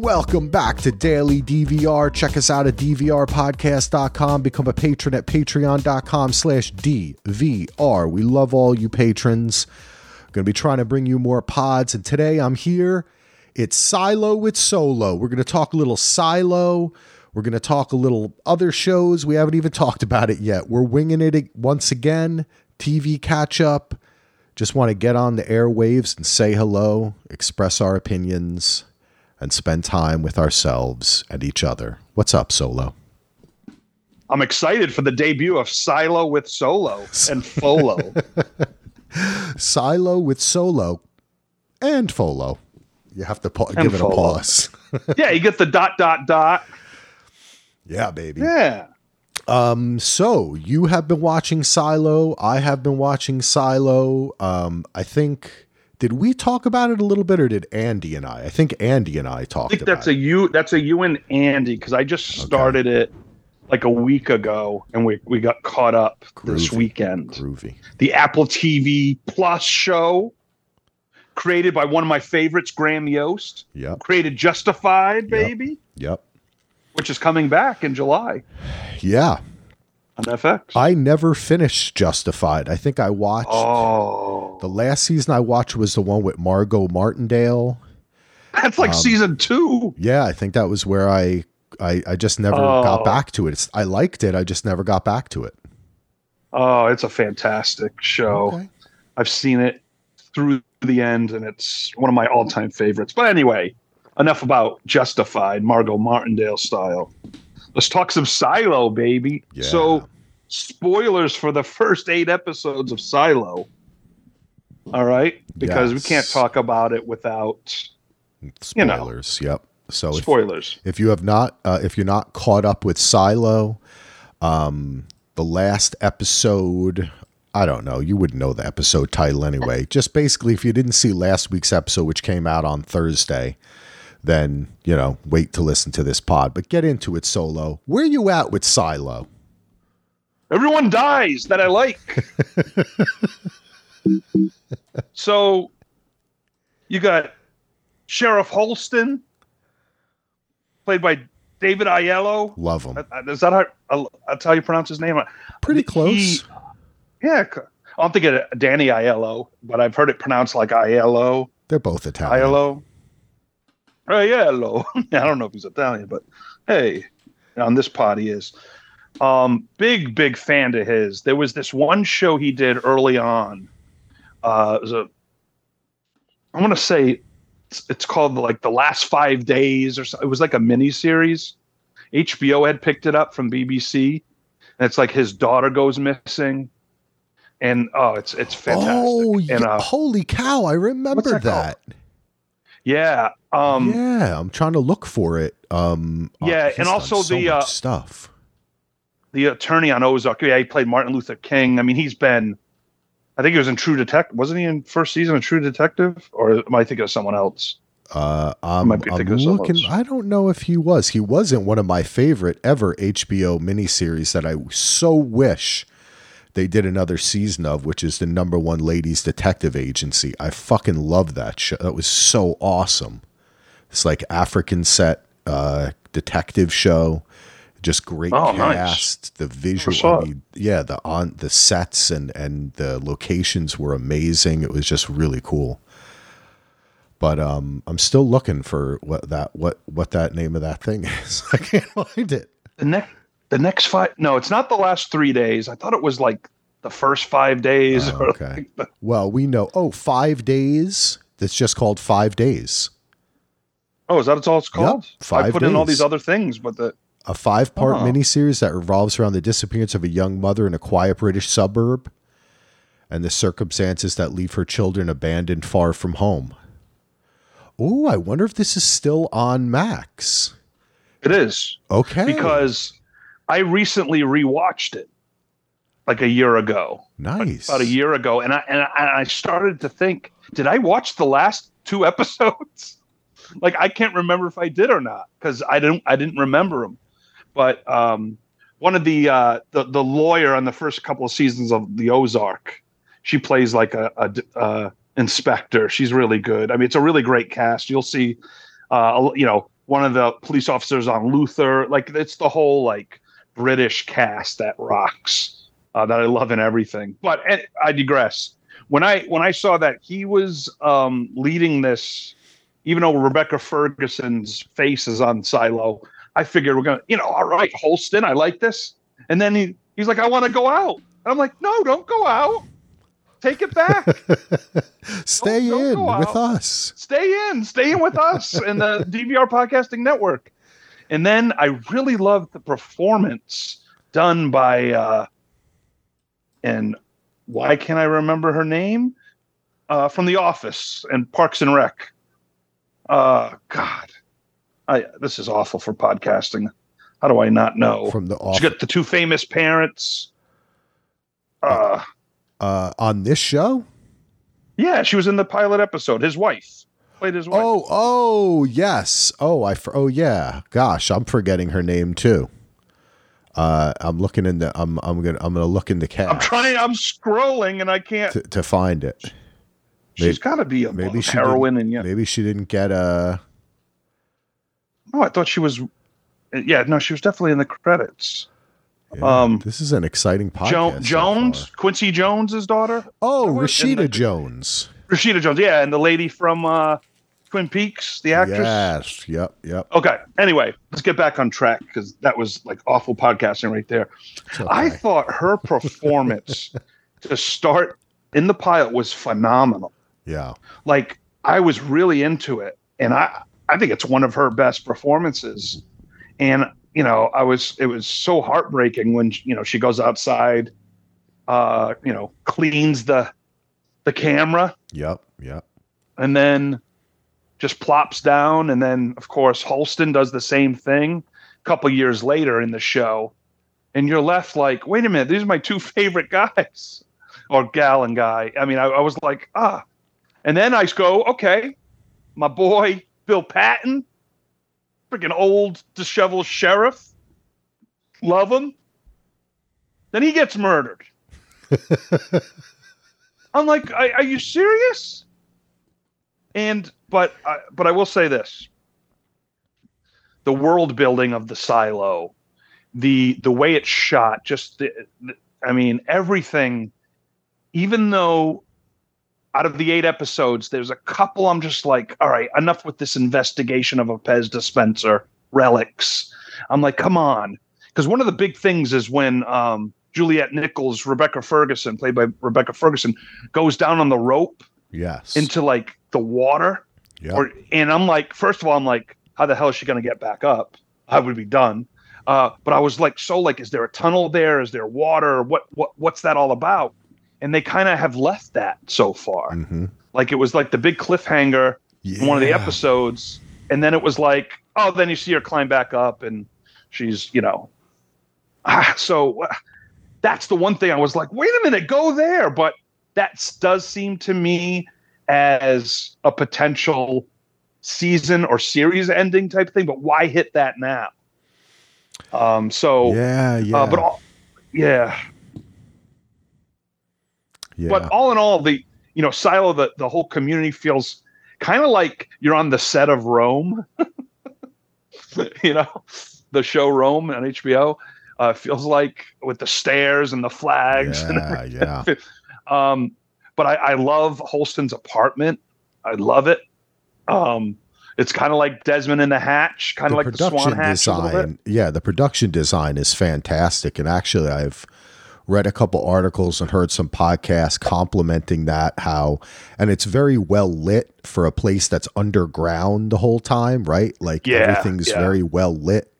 Welcome back to Daily DVR. Check us out at dvrpodcast.com. Become a patron at patreon.com slash DVR. We love all you patrons. Going to be trying to bring you more pods. And today I'm here. It's Silo with Solo. We're going to talk a little Silo. We're going to talk a little other shows. We haven't even talked about it yet. We're winging it once again. TV catch up. Just want to get on the airwaves and say hello, express our opinions, and spend time with ourselves and each other. What's up, Solo? I'm excited for the debut of Silo with Solo and Folo. Silo with Solo and Folo. You have to pa- give it a pause. yeah, you get the dot dot dot. Yeah, baby. Yeah. Um, so you have been watching Silo. I have been watching Silo. Um, I think did we talk about it a little bit, or did Andy and I? I think Andy and I talked. About it. I think that's a you. That's a you and Andy because I just started okay. it like a week ago, and we we got caught up Groovy. this weekend. Groovy. The Apple TV Plus show, created by one of my favorites, Graham Yost. Yep. Created Justified, baby. Yep. yep. Which is coming back in July. Yeah. On FX. I never finished Justified. I think I watched. Oh. The last season I watched was the one with Margot Martindale. That's like um, season two. Yeah, I think that was where I I, I just never oh. got back to it. It's, I liked it. I just never got back to it. Oh, it's a fantastic show. Okay. I've seen it through the end, and it's one of my all-time favorites. But anyway, enough about Justified, Margot Martindale style. Let's talk some Silo, baby. Yeah. So, spoilers for the first eight episodes of Silo. All right, because yes. we can't talk about it without spoilers. You know, yep. So spoilers. If, if you have not, uh, if you're not caught up with Silo, um, the last episode, I don't know. You wouldn't know the episode title anyway. Just basically, if you didn't see last week's episode, which came out on Thursday, then you know wait to listen to this pod. But get into it solo. Where you at with Silo? Everyone dies that I like. so you got Sheriff Holston, played by David Aiello. Love him. Uh, uh, is that how uh, that's how you pronounce his name? Pretty close. He, yeah, I don't think it Danny Aiello, but I've heard it pronounced like Aiello. They're both Italian. Aiello. Oh yeah, hello. I don't know if he's Italian, but hey, on this pod he is. Um, big big fan to his. There was this one show he did early on. Uh, it was a, I want to say it's, it's called like the last five days or so. It was like a mini series. HBO had picked it up from BBC, and it's like his daughter goes missing, and oh, it's it's fantastic. Oh, and, uh, holy cow! I remember that. that yeah. Um, yeah, I'm trying to look for it. Um, yeah, and also so the uh, stuff. The attorney on Ozark. Yeah, he played Martin Luther King. I mean, he's been. I think he was in True Detective. Wasn't he in first season of True Detective, or am I thinking of someone else? Uh, I'm, I'm looking. I don't know if he was. He wasn't one of my favorite ever HBO miniseries that I so wish they did another season of, which is the number one ladies detective agency. I fucking love that show. That was so awesome. It's like African set uh, detective show. Just great oh, cast. Nice. The visual, I mean, yeah, the on the sets and and the locations were amazing. It was just really cool. But um, I'm still looking for what that what what that name of that thing is. I can't find it. The next the next five no it's not the last three days i thought it was like the first five days oh, okay like the, well we know oh five days that's just called five days oh is that all it's called yep, five i put days. in all these other things but the a five part oh. miniseries that revolves around the disappearance of a young mother in a quiet british suburb and the circumstances that leave her children abandoned far from home oh i wonder if this is still on max it is okay because I recently rewatched it like a year ago. Nice. About a year ago. And I, and I started to think, did I watch the last two episodes? Like I can't remember if I did or not because I didn't I didn't remember them. But um, one of the, uh, the the lawyer on the first couple of seasons of the Ozark, she plays like a, a uh, inspector. She's really good. I mean, it's a really great cast. You'll see, uh, you know, one of the police officers on Luther. Like it's the whole like British cast that rocks uh, that I love and everything. But eh, I digress. When I when I saw that he was um, leading this, even though Rebecca Ferguson's face is on Silo, I figured we're gonna, you know, all right, Holston, I like this. And then he he's like, I want to go out. And I'm like, no, don't go out. Take it back. Stay don't, in don't with us. Stay in. Stay in with us and the DVR Podcasting Network. And then I really loved the performance done by uh, and why can't I remember her name? Uh, from The Office and Parks and Rec. Uh, God, I this is awful for podcasting. How do I not know? From The Office, she got the two famous parents. Uh, uh, on this show. Yeah, she was in the pilot episode. His wife played his wife. Oh, oh, yes. Oh, I. For, Oh, yeah. Gosh, I'm forgetting her name too. Uh, I'm looking in the. I'm. I'm gonna. I'm gonna look in the cat. I'm trying. I'm scrolling and I can't to, to find it. She's got to be a maybe she heroin and yeah. Maybe she didn't get a. Oh, I thought she was. Yeah, no, she was definitely in the credits. Yeah, um, this is an exciting podcast. Jo- Jones, so Quincy Jones's daughter. Oh, Rashida the, Jones. Rashida Jones, yeah, and the lady from uh, Twin Peaks, the actress. Yes. Yep. Yep. Okay. Anyway, let's get back on track because that was like awful podcasting right there. Okay. I thought her performance to start in the pilot was phenomenal. Yeah. Like I was really into it, and I I think it's one of her best performances. And you know, I was it was so heartbreaking when you know she goes outside, uh, you know, cleans the the camera. Yep. Yep. And then just plops down, and then of course Holston does the same thing a couple years later in the show, and you're left like, wait a minute, these are my two favorite guys, or gal and guy. I mean, I, I was like, ah, and then I go, okay, my boy Bill Patton, freaking old disheveled sheriff, love him. Then he gets murdered. I'm like, are, are you serious? And but I, but I will say this: the world building of the silo, the the way it's shot, just the, the, I mean everything. Even though out of the eight episodes, there's a couple I'm just like, all right, enough with this investigation of a Pez dispenser relics. I'm like, come on, because one of the big things is when um, Juliet Nichols, Rebecca Ferguson, played by Rebecca Ferguson, goes down on the rope. Yes. Into like the water. Yeah. Or and I'm like, first of all, I'm like, how the hell is she going to get back up? I would be done. Uh, but I was like, so like, is there a tunnel there? Is there water? What what what's that all about? And they kind of have left that so far. Mm-hmm. Like it was like the big cliffhanger yeah. in one of the episodes, and then it was like, oh, then you see her climb back up, and she's you know, ah, so uh, that's the one thing I was like, wait a minute, go there. But that does seem to me as a potential season or series ending type thing, but why hit that now? Um, so yeah, yeah, uh, but all, yeah, yeah. But all in all, the you know Silo, the the whole community feels kind of like you're on the set of Rome. you know, the show Rome on HBO uh, feels like with the stairs and the flags. Yeah, yeah. um, but I, I love Holston's apartment. I love it. Um, it's kind of like Desmond in the Hatch, kind of like the Swan Hatch. Design, yeah, the production design is fantastic, and actually, I've read a couple articles and heard some podcasts complimenting that how and it's very well lit for a place that's underground the whole time right like yeah, everything's yeah. very well lit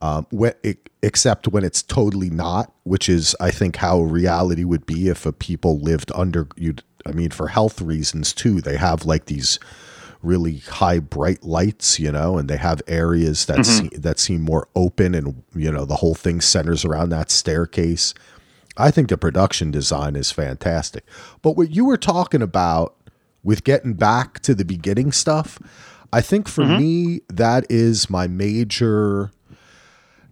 um, when it, except when it's totally not, which is I think how reality would be if a people lived under you. I mean, for health reasons too, they have like these really high bright lights, you know, and they have areas that mm-hmm. seem, that seem more open, and you know the whole thing centers around that staircase. I think the production design is fantastic. But what you were talking about with getting back to the beginning stuff, I think for mm-hmm. me that is my major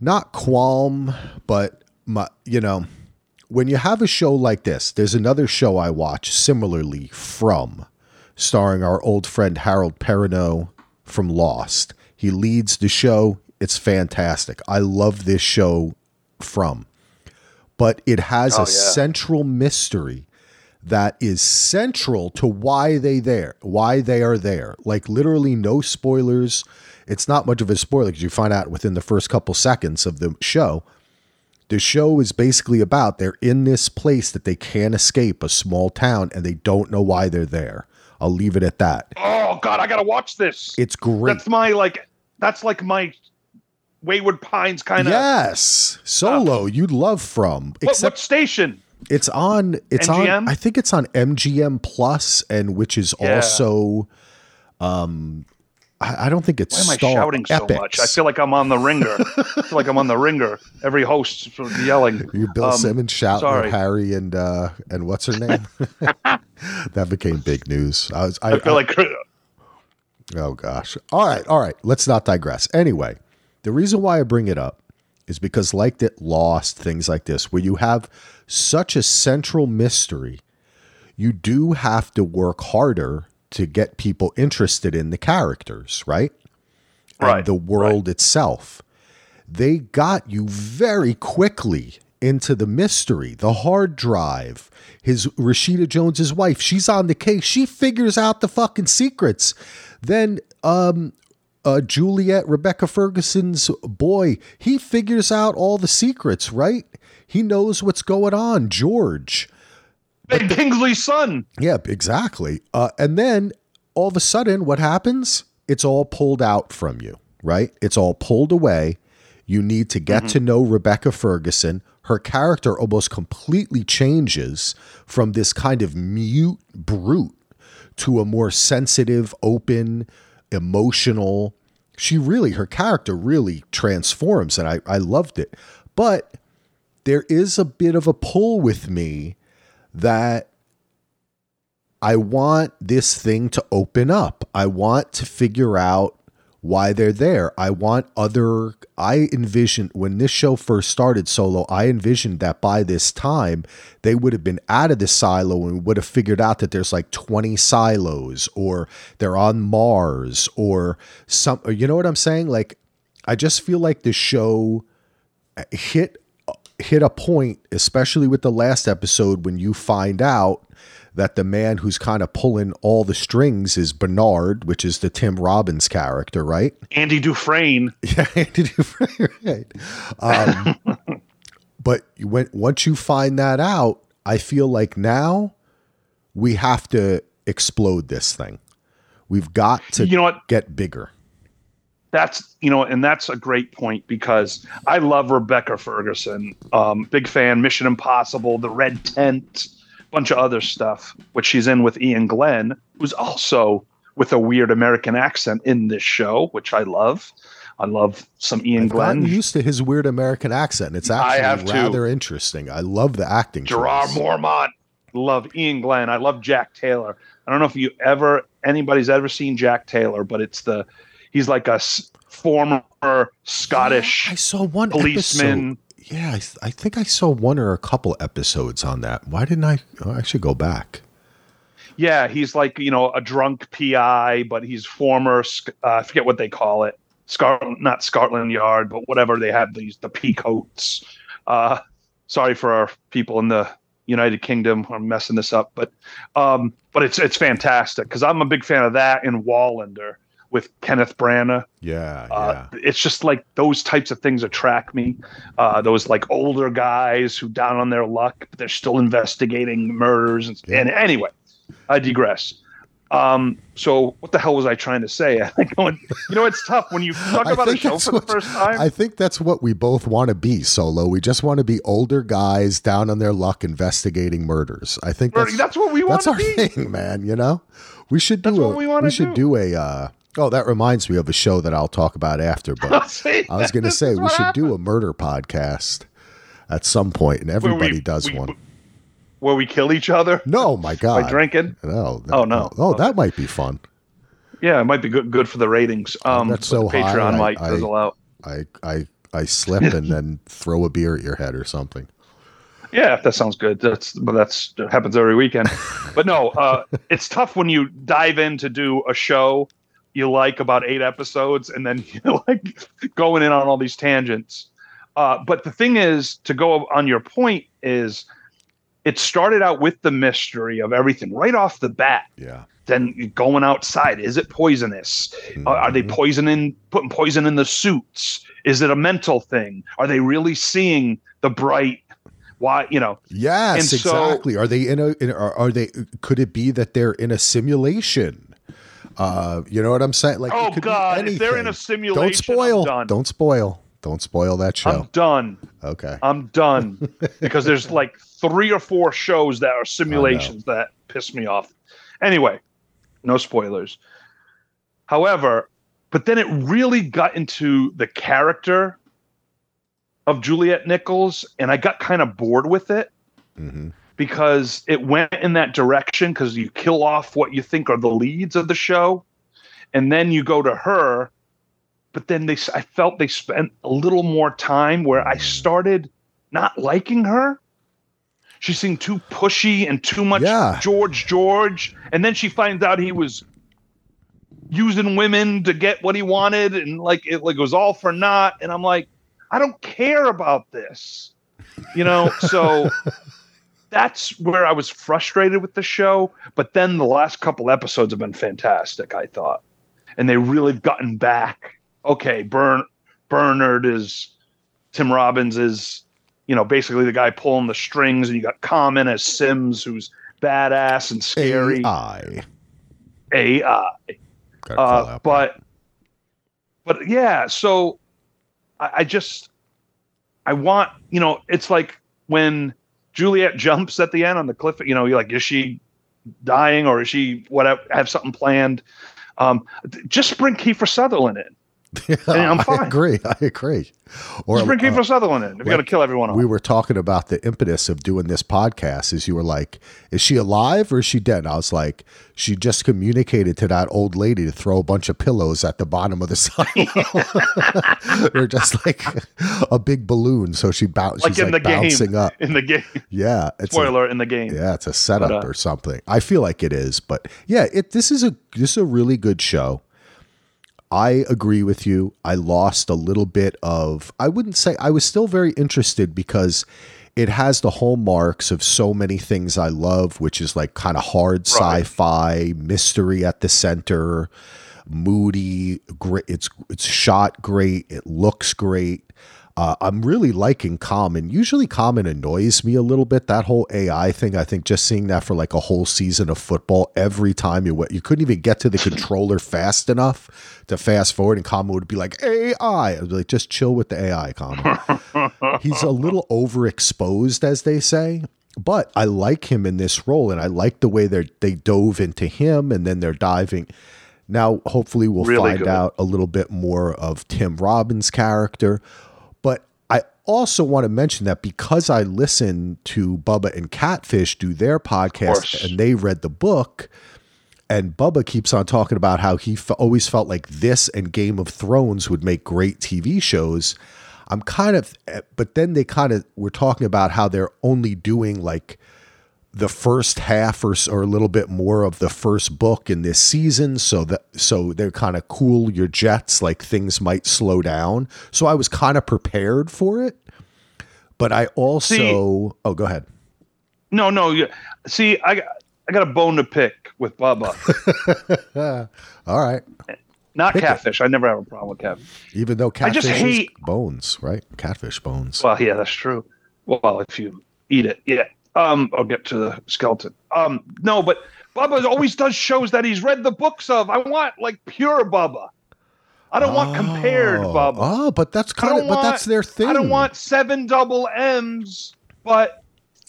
not qualm, but my, you know, when you have a show like this, there's another show I watch similarly from, starring our old friend Harold Perrineau from Lost. He leads the show. It's fantastic. I love this show from. But it has Oh, a yeah. central mystery that is central to why they there, why they are there. Like literally no spoilers. It's not much of a spoiler because you find out within the first couple seconds of the show. The show is basically about they're in this place that they can't escape, a small town, and they don't know why they're there. I'll leave it at that. Oh God, I gotta watch this. It's great. That's my like. That's like my Wayward Pines kind of. yes, solo you'd love from. What, Except what station? it's on. It's on. I think it's on MGM Plus, and which is Yeah. also. Um, I, I don't think it's Why am I shouting so much? I feel like I'm on the ringer. I feel like I'm on the ringer. Every host yelling. You Bill Um, Simmons shouting sorry. at Harry and uh, and what's her name? that became big news. I was. I, I feel like Oh gosh. All right, all right. Let's not digress. Anyway, the reason why I bring it up is because like that lost things like this where you have such a central mystery, you do have to work harder to get people interested in the characters, right? Right, And the world itself. They got you very quickly into the mystery, the hard drive. His Rashida Jones's wife, she's on the case. She figures out the fucking secrets. Then um uh Juliet Rebecca Ferguson's boy, he figures out all the secrets, right? He knows what's going on, George. Ben Kingsley's son. Yeah, exactly. Uh, and then all of a sudden, what happens? It's all pulled out from you, right? It's all pulled away. You need to get to know Rebecca Ferguson. Her character almost completely changes from this kind of mute brute to a more sensitive, open, emotional. She really, her character really transforms, and I, I loved it. But there is a bit of a pull with me that I want this thing to open up. I want to figure out why they're there. I want other. I envisioned when this show first started solo, I envisioned that by this time they would have been out of the silo and would have figured out that there's like 20 silos or they're on Mars or some. You know what I'm saying? Like, I just feel like the show uh, hit uh, hit a point, especially with the last episode, when you find out that the man who's kind of pulling all the strings is Bernard, which is the Tim Robbins character, right? Andy Dufresne. Yeah, Andy Dufresne, right. Um, but when once you find that out, I feel like now we have to explode this thing. We've got to You know what? get bigger. That's you know, and that's a great point because I love Rebecca Ferguson. Um, big fan. Mission Impossible, The Red Tent, bunch of other stuff, which she's in with Iain Glen, who's also with a weird American accent in this show, which I love. I love some Iain Glen. I've gotten Glen. used to his weird American accent. It's I have actually too. rather interesting. I love the acting. Gerard choice. Mormont. Love Iain Glen. I love Jack Taylor. I don't know if you ever anybody's ever seen Jack Taylor, but it's the he's like a former Scottish I saw one policeman. Episode. Yeah, I, I think I saw one or a couple episodes on that. Why didn't I? Oh, I should go back. Yeah, he's like you know a drunk PI, but he's former. Uh, I forget what they call it. Scar, not Scotland Yard, but whatever they have these the peacoats. Uh, sorry for our people in the United Kingdom. I'm messing this up, but um, but it's it's fantastic because I'm a big fan of that in Wallander with Kenneth Branagh. Yeah, Uh, yeah. It's just like those types of things attract me. Uh, those like older guys who down on their luck, but they're still investigating murders. And, Yeah. and anyway, I digress. Um, so what the hell was I trying to say? I think going, you know, it's tough when you talk about a show for the what- first time. I think that's what we both want to be, Solo. We just want to be older guys down on their luck investigating murders. I think that's, that's what we want that's our be. thing, man. You know, we should do That's a what we wanna should do a. Uh, oh, that reminds me of a show that I'll talk about after. But See, I was going to say we should do a murder podcast at some point, and everybody does we- one. where we kill each other No, my God. by drinking. No, Oh, no. Oh, Okay. that might be fun. Yeah, it might be good good for the ratings. Um, that's so high, Patreon I- might I- fizzle out. I I I slip and then throw a beer at your head or something. Yeah, that sounds good. That's but that's that happens every weekend. but no, uh, it's tough when you dive in to do a show. You like about eight episodes, and then you're like going in on all these tangents. Uh, but the thing is, to go on your point, is it started out with the mystery of everything right off the bat. Yeah. Then going outside, is it poisonous? Mm-hmm. are they poisoning, putting poison in the suits? Is it a mental thing? Are they really seeing the bright why you know yes exactly are they in a in, are, are they could it be that they're in a simulation uh you know what i'm saying? Like oh god if they're in a simulation don't spoil. don't spoil. Don't spoil that show. I'm done. Okay. I'm done. Because there's like three or four shows that are simulations that piss me off. Anyway no spoilers. However but then it really got into the character of Juliet Nichols, and I got kind of bored with it. Mm-hmm. Because it went in that direction. Because you kill off what you think are the leads of the show, and then you go to her. But then they, I felt they spent a little more time where I started not liking her. She seemed too pushy and too much yeah. George George, and then she finds out he was using women to get what he wanted, and like it like it was all for naught. And I'm like, I don't care about this. You know, so that's where I was frustrated with the show. But then the last couple episodes have been fantastic, I thought. And they really have gotten back. Okay, Bern Bernard is Tim Robbins is, you know, basically the guy pulling the strings, and you got Common as Sims, who's badass and scary. AI. AI. Uh, but but yeah, so I, I just I want you know it's like when Juliet jumps at the end on the cliff. You know, you're like, is she dying or is she whatever? Have something planned? Um, just bring Kiefer Sutherland in. Yeah, I'm fine. I agree. I agree. Or Just bring Kiefer uh, Sutherland in. We've got to kill everyone We were talking about the impetus of doing this podcast. Is you were like, is she alive or is she dead? And I was like, she just communicated to that old lady to throw a bunch of pillows at the bottom of the silo. They're just like a big balloon. So she bounce. Like she's in like the bouncing game. up in the game. Yeah, it's spoiler a, in the game. Yeah, it's a setup but, uh, or something. I feel like it is, but yeah, it. This is a this is a really good show. I agree with you. I lost a little bit of, I wouldn't say, I was still very interested because it has the hallmarks of so many things I love, which is like kind of hard right. sci-fi, mystery at the center, moody. Great. It's it's shot great. It looks great. Uh, I'm really liking Common. Usually, Common annoys me a little bit. That whole AI thing. I think just seeing that for like a whole season of football, every time you went, you couldn't even get to the controller fast enough to fast forward, and Common would be like AI. I was like, just chill with the AI, Common. He's a little overexposed, as they say. But I like him in this role, and I like the way they they dove into him, and then they're diving. Now, hopefully, we'll really find good. out a little bit more of Tim Robbins' character also want to mention that because I listened to Bubba and Catfish do their podcast and they read the book, and Bubba keeps on talking about how he f- always felt like this and Game of Thrones would make great TV shows. I'm kind of, eh, but then they kind of were talking about how they're only doing like the first half or, or a little bit more of the first book in this season so that so they're kind of cool your jets like things might slow down. So i was kind of prepared for it. But i also see, oh go ahead. No no you see i i got a bone to pick with bubba. All right. Not pick catfish. It. i never have a problem with catfish. Even though catfish I just hate bones right? Catfish bones. Well yeah that's true. Well if you eat it yeah um, I'll get to the skeleton. Um, no, but Bubba always does shows that he's read the books of. I want like pure Bubba. I don't oh, want compared oh. Bubba. Oh, but that's kind of but that's their thing. I don't want seven double M's, but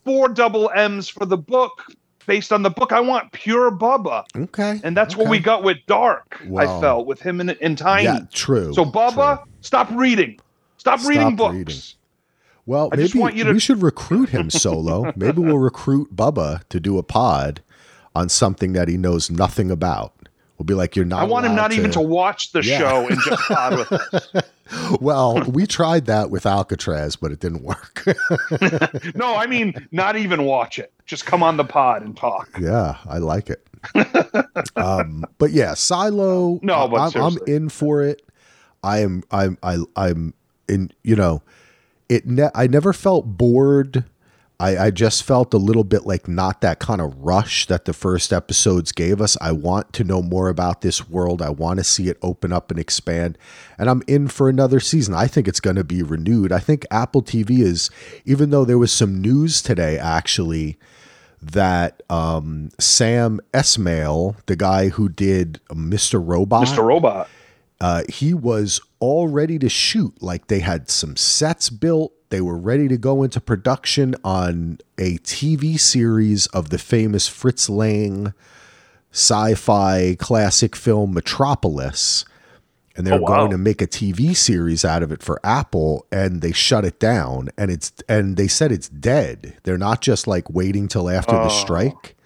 four double M's for the book based on the book. I want pure Bubba. Okay. And that's okay. what we got with Dark, well, I felt, with him in, in Tiny. Yeah, true. So Bubba, true. stop reading. Stop, stop reading books. Reading. Well, I maybe to- we should recruit him solo. maybe we'll recruit Bubba to do a pod on something that he knows nothing about. We'll be like, you're not. I want him not to... even to watch the yeah. show and just pod with us. well, we tried that with Alcatraz, but it didn't work. no, I mean, not even watch it. Just come on the pod and talk. Yeah, I like it. um, but yeah, Silo. No, but I'm, I'm, in for it. I am. I'm. I, I'm in. You know, it. Ne- I never felt bored I, I just felt a little bit like not that kind of rush that the first episodes gave us. I want to know more about this world. I want to see it open up and expand. And I'm in for another season. I think it's going to be renewed. I think Apple TV is, even though there was some news today actually that um, Sam Esmail, the guy who did Mr. Robot, Mr. Robot, uh, he was all ready to shoot. Like they had some sets built they were ready to go into production on a TV series of the famous Fritz Lang sci fi classic film Metropolis. And they're oh, wow. going to make a TV series out of it for Apple, and they shut it down. And it's and they said it's dead. They're not just like waiting till after the oh. strike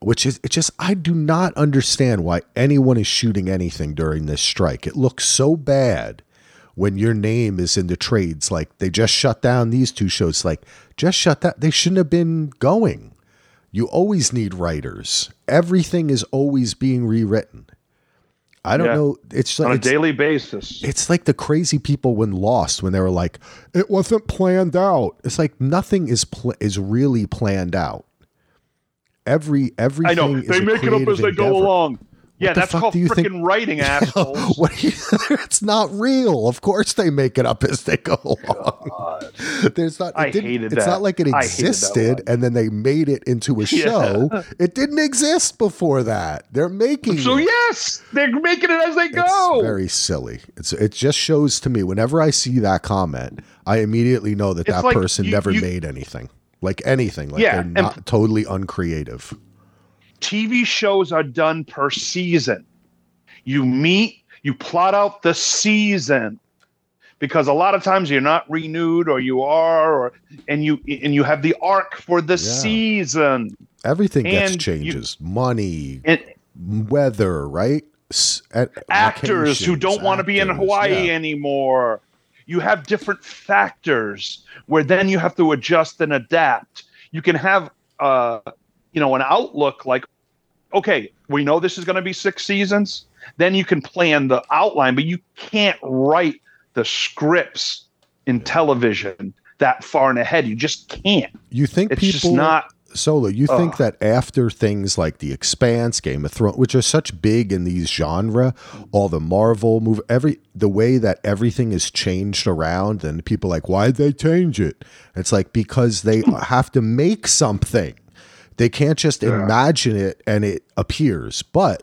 which is it just I do not understand why anyone is shooting anything during this strike. It looks so bad when your name is in the trades. Like they just shut down these two shows. Like just shut that. They shouldn't have been going. You always need writers. Everything is always being rewritten. I don't yeah. know. It's like, on a daily basis. It's like the crazy people when Lost, when they were like, "It wasn't planned out." It's like nothing is pl- is really planned out. Every everything. I know they make it up as they go along yeah, that's called freaking writing, assholes. It's not real. Of course, they make it up as they go along. There's not. I hated that. It's that. not like it existed and then they made it into a show. Yeah. It didn't exist before that. They're making. So it. yes, they're making it as they go. It's very silly. It's it just shows to me whenever I see that comment, I immediately know that it's that like person you, never you, made anything, like anything. Like yeah, they're not totally uncreative. TV shows are done per season. You meet, you plot out the season because a lot of times you're not renewed or you are or and you and you have the arc for the yeah. season. Everything gets changes. You, Money, and, weather, right? S- actors who don't want to be in Hawaii yeah. anymore. You have different factors where then you have to adjust and adapt. You can have uh, you know an outlook like okay we know this is going to be six seasons. Then you can plan the outline but you can't write the scripts in television that far in ahead. You just can't. You think it's people just not solo you think that after things like the expanse game of thrones which are such big in these genre all the marvel move every the way that everything is changed around and people like why did they change it it's like because they hmm. have to make something they can't just yeah. imagine it and it appears. But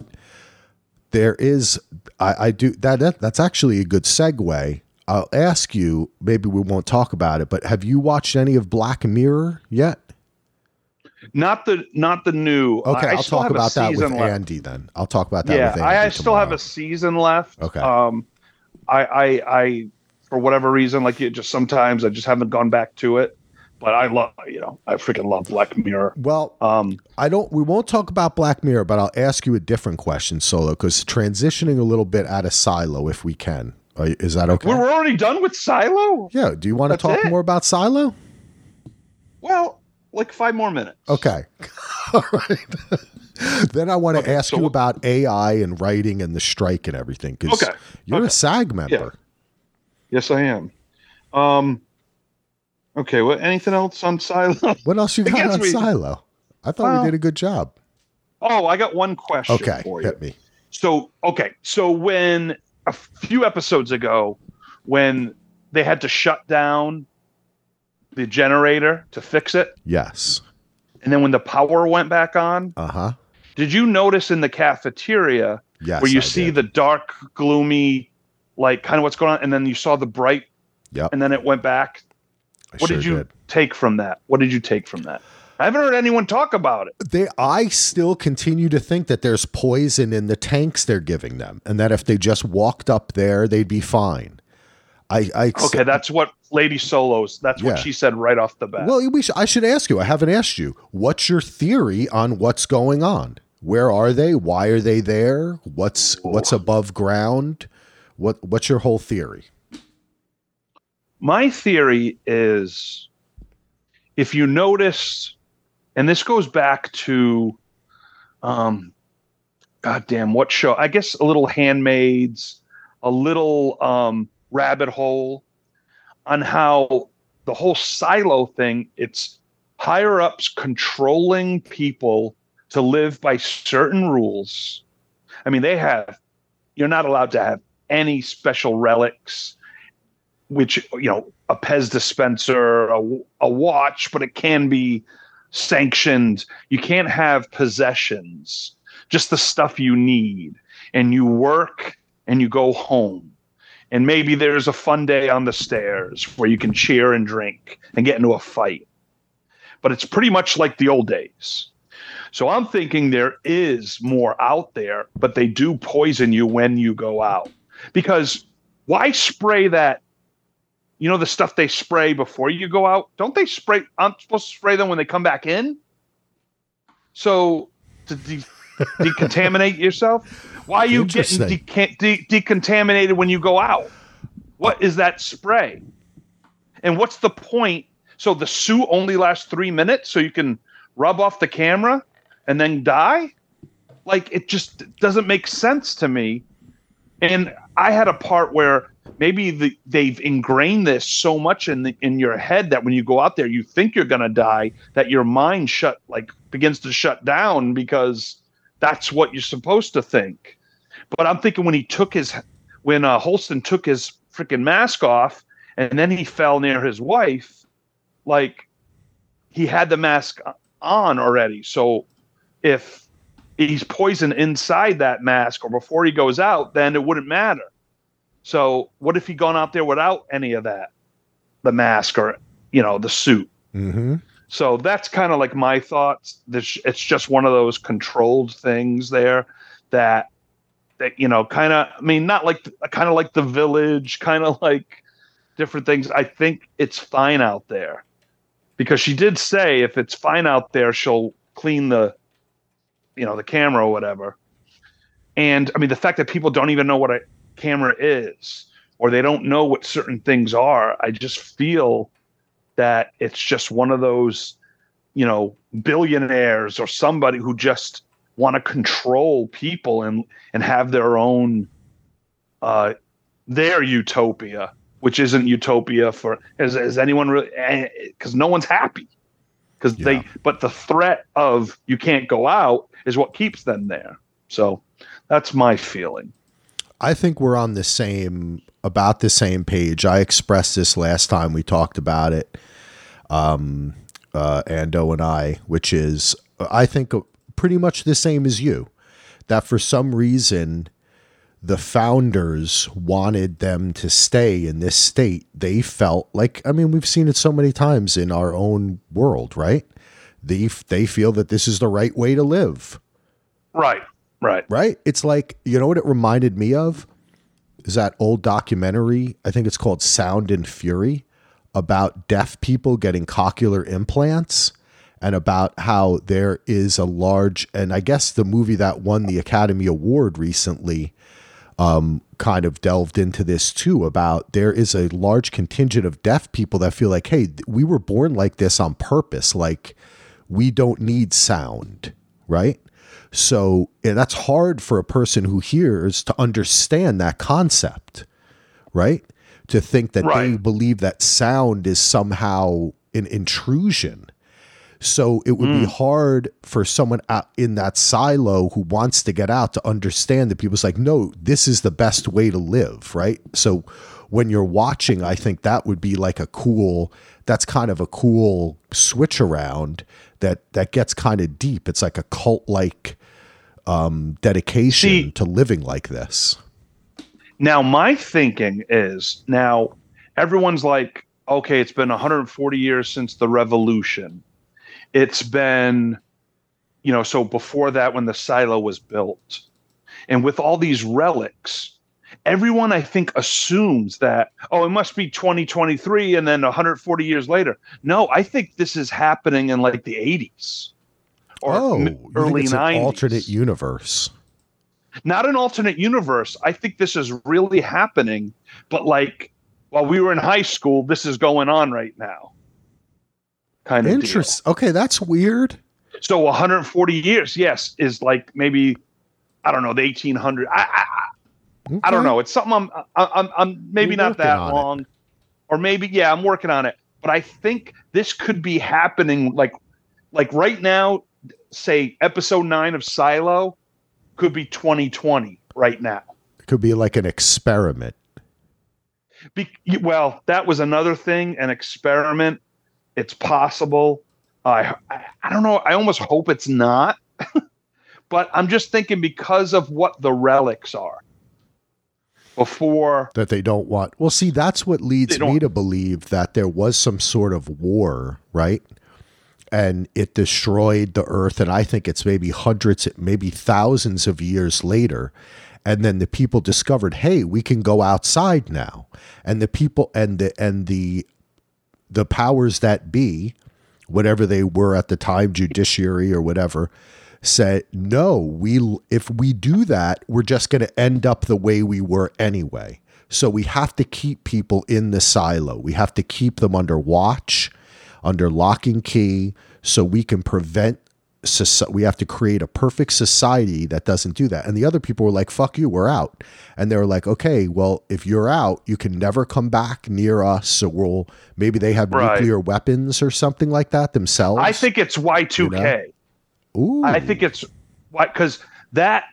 there is, I, I do that, that. That's actually a good segue. I'll ask you. Maybe we won't talk about it, but have you watched any of Black Mirror yet? Not the not the new. Okay, I will talk about that with left. Andy then. I'll talk about that. Yeah, I, I still have a season left. Okay. Um, I I, I for whatever reason, like it just sometimes I just haven't gone back to it but I love you know I freaking love Black Mirror. Well, um, I don't. We won't talk about Black Mirror, but I'll ask you a different question, Solo, because transitioning a little bit out of Silo, if we can, uh, is that okay? We're already done with Silo. Yeah. Do you want to talk it? more about Silo? Well, like five more minutes. Okay. All right. then I want to okay, ask so you about AI and writing and the strike and everything because okay. you're okay. a SAG member. Yeah. Yes, I am. Um, Okay. What? Anything else on Silo? What else you got on me. Silo? I thought well, we did a good job. Oh, I got one question okay, for you. Hit me. So, okay. So when a few episodes ago, when they had to shut down the generator to fix it. Yes. And then when the power went back on. Uh huh. Did you notice in the cafeteria yes, where you I see did. the dark, gloomy, like kind of what's going on, and then you saw the bright. Yep. And then it went back I what sure did you did. take from that? What did you take from that? I haven't heard anyone talk about it. They, I still continue to think that there's poison in the tanks they're giving them, and that if they just walked up there, they'd be fine. I, I okay, that's what Lady Solos. That's yeah. what she said right off the bat. Well, we sh- I should ask you. I haven't asked you. What's your theory on what's going on? Where are they? Why are they there? What's what's above ground? What what's your whole theory? my theory is if you notice, and this goes back to um, goddamn, what show? I guess a little Handmaids, a little um, Rabbit Hole, on how the whole silo thing. It's higher ups controlling people to live by certain rules. I mean, they have. You're not allowed to have any special relics, which you know, a Pez dispenser, a, a watch, but it can be sanctioned. You can't have possessions, just the stuff you need. And you work and you go home. And maybe there's a fun day on the stairs where you can cheer and drink and get into a fight. But it's pretty much like the old days. So I'm thinking there is more out there, but they do poison you when you go out. Because why spray that you know the stuff they spray before you go out? Don't they spray? I'm supposed to spray them when they come back in. So to de- decontaminate yourself. Why are you getting de- de- decontaminated when you go out? What is that spray? And what's the point? So the suit only lasts three minutes, so you can rub off the camera and then die. Like it just doesn't make sense to me. And I had a part where maybe the, they've ingrained this so much in the, in your head that when you go out there you think you're going to die that your mind shut like begins to shut down because that's what you're supposed to think but i'm thinking when he took his when uh, holston took his freaking mask off and then he fell near his wife like he had the mask on already so if he's poisoned inside that mask or before he goes out then it wouldn't matter so what if he gone out there without any of that, the mask or you know the suit? Mm-hmm. So that's kind of like my thoughts. It's just one of those controlled things there that that you know kind of. I mean, not like kind of like the village, kind of like different things. I think it's fine out there because she did say if it's fine out there, she'll clean the you know the camera or whatever. And I mean, the fact that people don't even know what a camera is or they don't know what certain things are i just feel that it's just one of those you know billionaires or somebody who just want to control people and and have their own uh their utopia which isn't utopia for is, is anyone really because eh, no one's happy because yeah. they but the threat of you can't go out is what keeps them there so that's my feeling I think we're on the same about the same page. I expressed this last time we talked about it, um, uh, Ando and I, which is I think pretty much the same as you. That for some reason, the founders wanted them to stay in this state. They felt like I mean we've seen it so many times in our own world, right? They they feel that this is the right way to live. Right. Right. Right? It's like, you know what it reminded me of? Is that old documentary, I think it's called Sound and Fury, about deaf people getting cochlear implants and about how there is a large and I guess the movie that won the Academy Award recently um, kind of delved into this too about there is a large contingent of deaf people that feel like, hey, we were born like this on purpose. Like we don't need sound, right? So that's hard for a person who hears to understand that concept, right? To think that right. they believe that sound is somehow an intrusion. So it would mm. be hard for someone out in that silo who wants to get out to understand that people's like, no, this is the best way to live, right? So when you're watching, I think that would be like a cool, that's kind of a cool switch around that that gets kind of deep. It's like a cult like um, dedication See, to living like this. Now, my thinking is now everyone's like, okay, it's been 140 years since the revolution. It's been, you know, so before that, when the silo was built, and with all these relics, everyone I think assumes that oh it must be 2023 and then 140 years later. No, I think this is happening in like the 80s or oh, early 90s. alternate universe. Not an alternate universe. I think this is really happening, but like while we were in high school, this is going on right now. Kind of interest. Okay, that's weird. So 140 years, yes, is like maybe I don't know the 1800. I I, okay. I don't know. It's something I'm I'm, I'm maybe You're not that long, it. or maybe yeah, I'm working on it. But I think this could be happening like like right now. Say episode nine of Silo could be 2020 right now. It could be like an experiment. Be, well, that was another thing, an experiment. It's possible. I, I, I don't know. I almost hope it's not. but I'm just thinking because of what the relics are before that they don't want. Well, see, that's what leads me to believe that there was some sort of war, right? And it destroyed the earth. And I think it's maybe hundreds, maybe thousands of years later and then the people discovered hey we can go outside now and the people and the and the the powers that be whatever they were at the time judiciary or whatever said no we if we do that we're just going to end up the way we were anyway. So we have to keep people in the silo. We have to keep them under watch under lock and key so we can prevent we have to create a perfect society that doesn't do that. And the other people were like, fuck you, we're out. And they were like, okay, well, if you're out, you can never come back near us. So we'll, maybe they have right. nuclear weapons or something like that themselves. I think it's Y2K. You know? Ooh. I think it's why, because that,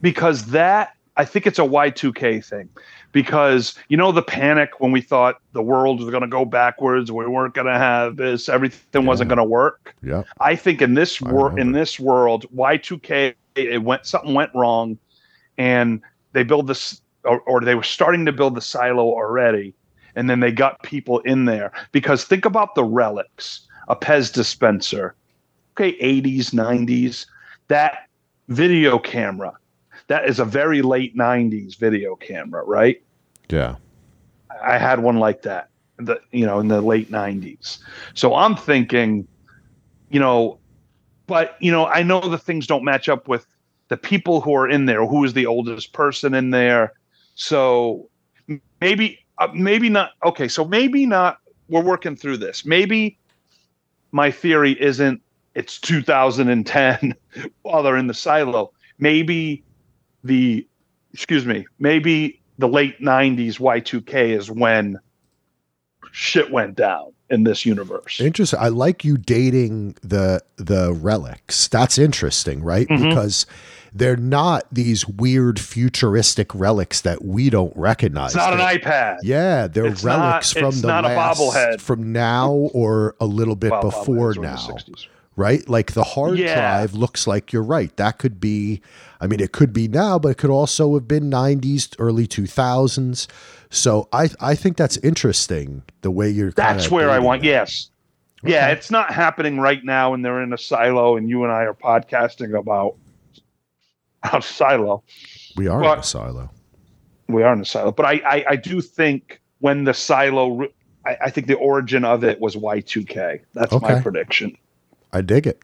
because that, I think it's a Y2K thing because you know the panic when we thought the world was going to go backwards, we weren't going to have this, everything yeah. wasn't going to work. Yeah, I think in this world, in this world, Y two K, it went something went wrong, and they build this, or, or they were starting to build the silo already, and then they got people in there. Because think about the relics, a Pez dispenser, okay, eighties, nineties, that video camera that is a very late 90s video camera, right? Yeah. I had one like that, the, you know, in the late 90s. So I'm thinking, you know, but, you know, I know the things don't match up with the people who are in there, who is the oldest person in there. So maybe, uh, maybe not. Okay. So maybe not. We're working through this. Maybe my theory isn't it's 2010 while they're in the silo. Maybe the excuse me, maybe the late 90s Y2K is when shit went down in this universe. Interesting. I like you dating the the relics. That's interesting, right? Mm-hmm. Because they're not these weird futuristic relics that we don't recognize. It's not they're, an iPad. Yeah, they're it's relics not, from the last, from now or a little bit before now right? Like the hard yeah. drive looks like you're right. That could be, I mean, it could be now, but it could also have been 90s, early 2000s. So I I think that's interesting the way you're. That's where I want. That. Yes. Okay. Yeah, it's not happening right now, and they're in a silo, and you and I are podcasting about a silo. We are but, in a silo. We are in a silo, but I I, I do think when the silo, I, I, think the origin of it was Y2K. That's okay. my prediction. I dig it.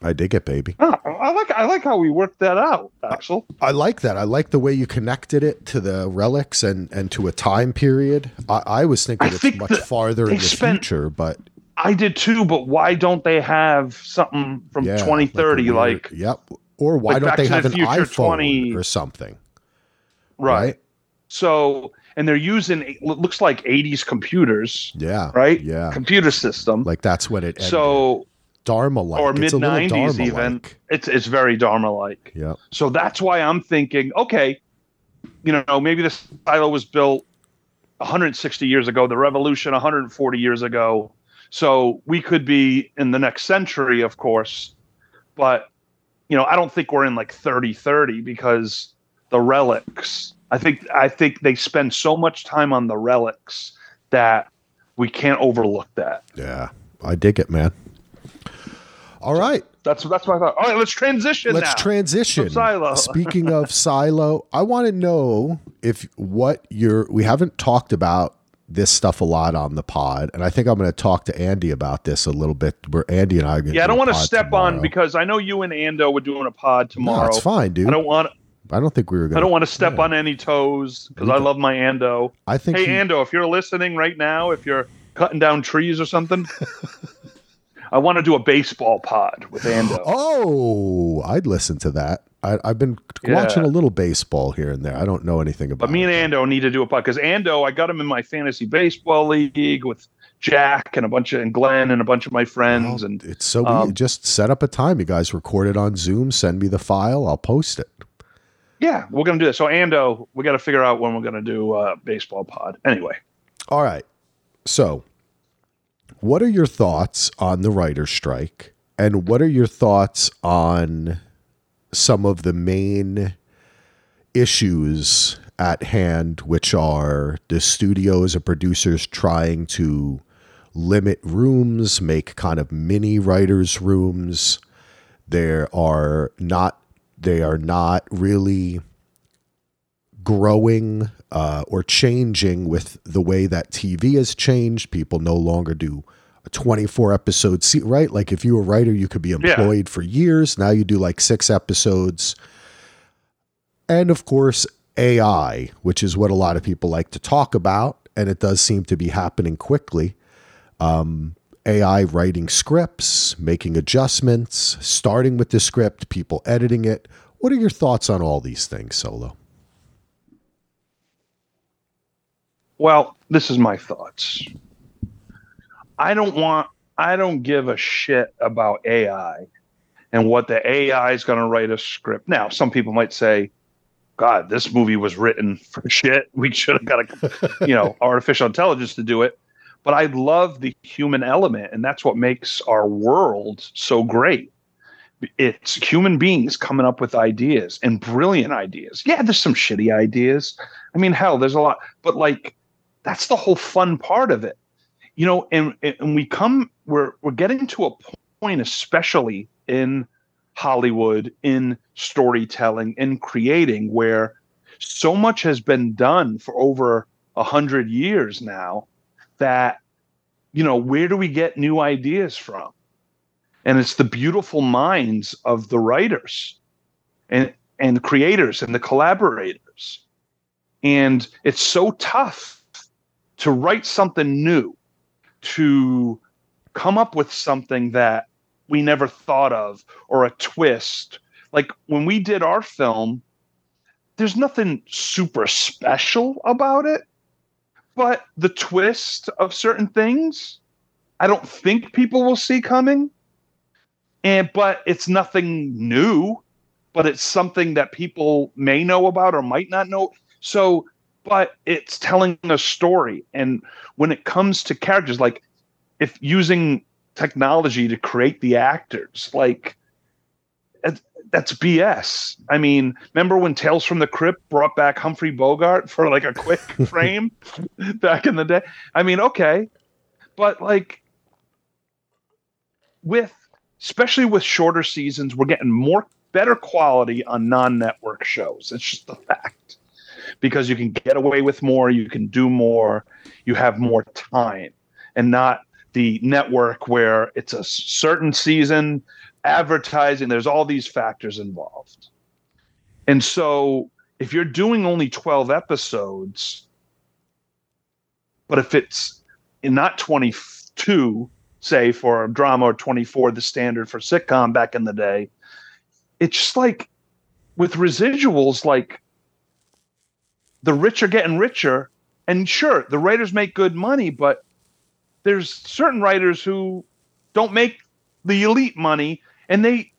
I dig it, baby. Oh, I like I like how we worked that out, Axel. I, I, like that. I like the way you connected it to the relics and and to a time period. I, I was thinking I it's think much farther in the spent, future, but I did too. But why don't they have something from yeah, 2030? Like, like, yep. Or why like don't they have the an iPhone 20, or something? Right. right. So and they're using it looks like 80s computers. Yeah. Right? Yeah. Computer system. Like that's what it ended. So Dharma like or mid 90s even. It's it's very Dharma like. Yeah. So that's why I'm thinking, okay, you know, maybe this silo was built 160 years ago, the revolution 140 years ago. So we could be in the next century, of course, but you know, I don't think we're in like 3030 because the relics I think I think they spend so much time on the relics that we can't overlook that. Yeah, I dig it, man. All right. That's that's my thought. All right, let's transition. Let's now. transition. Silo. Speaking of Silo, I want to know if what you're. We haven't talked about this stuff a lot on the pod, and I think I'm going to talk to Andy about this a little bit. Where Andy and I are Yeah, I don't want to step tomorrow. on because I know you and Ando were doing a pod tomorrow. No, it's fine, dude. I don't want. I don't think we were going. To. I don't want to step yeah. on any toes because I love my Ando. I think. Hey, he, Ando, if you're listening right now, if you're cutting down trees or something, I want to do a baseball pod with Ando. Oh, I'd listen to that. I, have been yeah. watching a little baseball here and there. I don't know anything about. But me and Ando need to do a pod because Ando, I got him in my fantasy baseball league with Jack and a bunch of and Glenn and a bunch of my friends. Well, and it's so um. Just set up a time. You guys record it on Zoom. Send me the file. I'll post it. Yeah, we're gonna do this. So Ando, we got to figure out when we're gonna do uh, baseball pod. Anyway. All right. So, what are your thoughts on the writer's strike? And what are your thoughts on some of the main issues at hand, which are the studios and producers trying to limit rooms, make kind of mini writers' rooms. There are not they are not really growing uh, or changing with the way that TV has changed. People no longer do a 24 episode se- right? Like if you were a writer, you could be employed yeah. for years. Now you do like six episodes. And of course, AI, which is what a lot of people like to talk about, and it does seem to be happening quickly. Um, AI writing scripts, making adjustments, starting with the script, people editing it. What are your thoughts on all these things, Solo? Well, this is my thoughts. I don't want, I don't give a shit about AI and what the AI is going to write a script. Now, some people might say, God, this movie was written for shit. We should have got a, you know, artificial intelligence to do it. But I love the human element, and that's what makes our world so great. It's human beings coming up with ideas and brilliant ideas. Yeah, there's some shitty ideas. I mean, hell, there's a lot, but like that's the whole fun part of it. You know, and and we come we're we're getting to a point, especially in Hollywood, in storytelling, in creating, where so much has been done for over a hundred years now that you know where do we get new ideas from? And it's the beautiful minds of the writers and and creators and the collaborators. And it's so tough to write something new to come up with something that we never thought of or a twist. Like when we did our film, there's nothing super special about it, but the twist of certain things, I don't think people will see coming. And but it's nothing new, but it's something that people may know about or might not know. So, but it's telling a story. And when it comes to characters, like if using technology to create the actors. Like that's BS. I mean, remember when Tales from the Crypt brought back Humphrey Bogart for like a quick frame back in the day? I mean, okay. But like with especially with shorter seasons, we're getting more better quality on non-network shows. It's just a fact. Because you can get away with more, you can do more, you have more time and not the network where it's a certain season, advertising, there's all these factors involved. And so if you're doing only 12 episodes, but if it's in not 22, say for a drama or 24, the standard for sitcom back in the day, it's just like with residuals, like the rich are getting richer. And sure, the writers make good money, but there's certain writers who don't make the elite money and they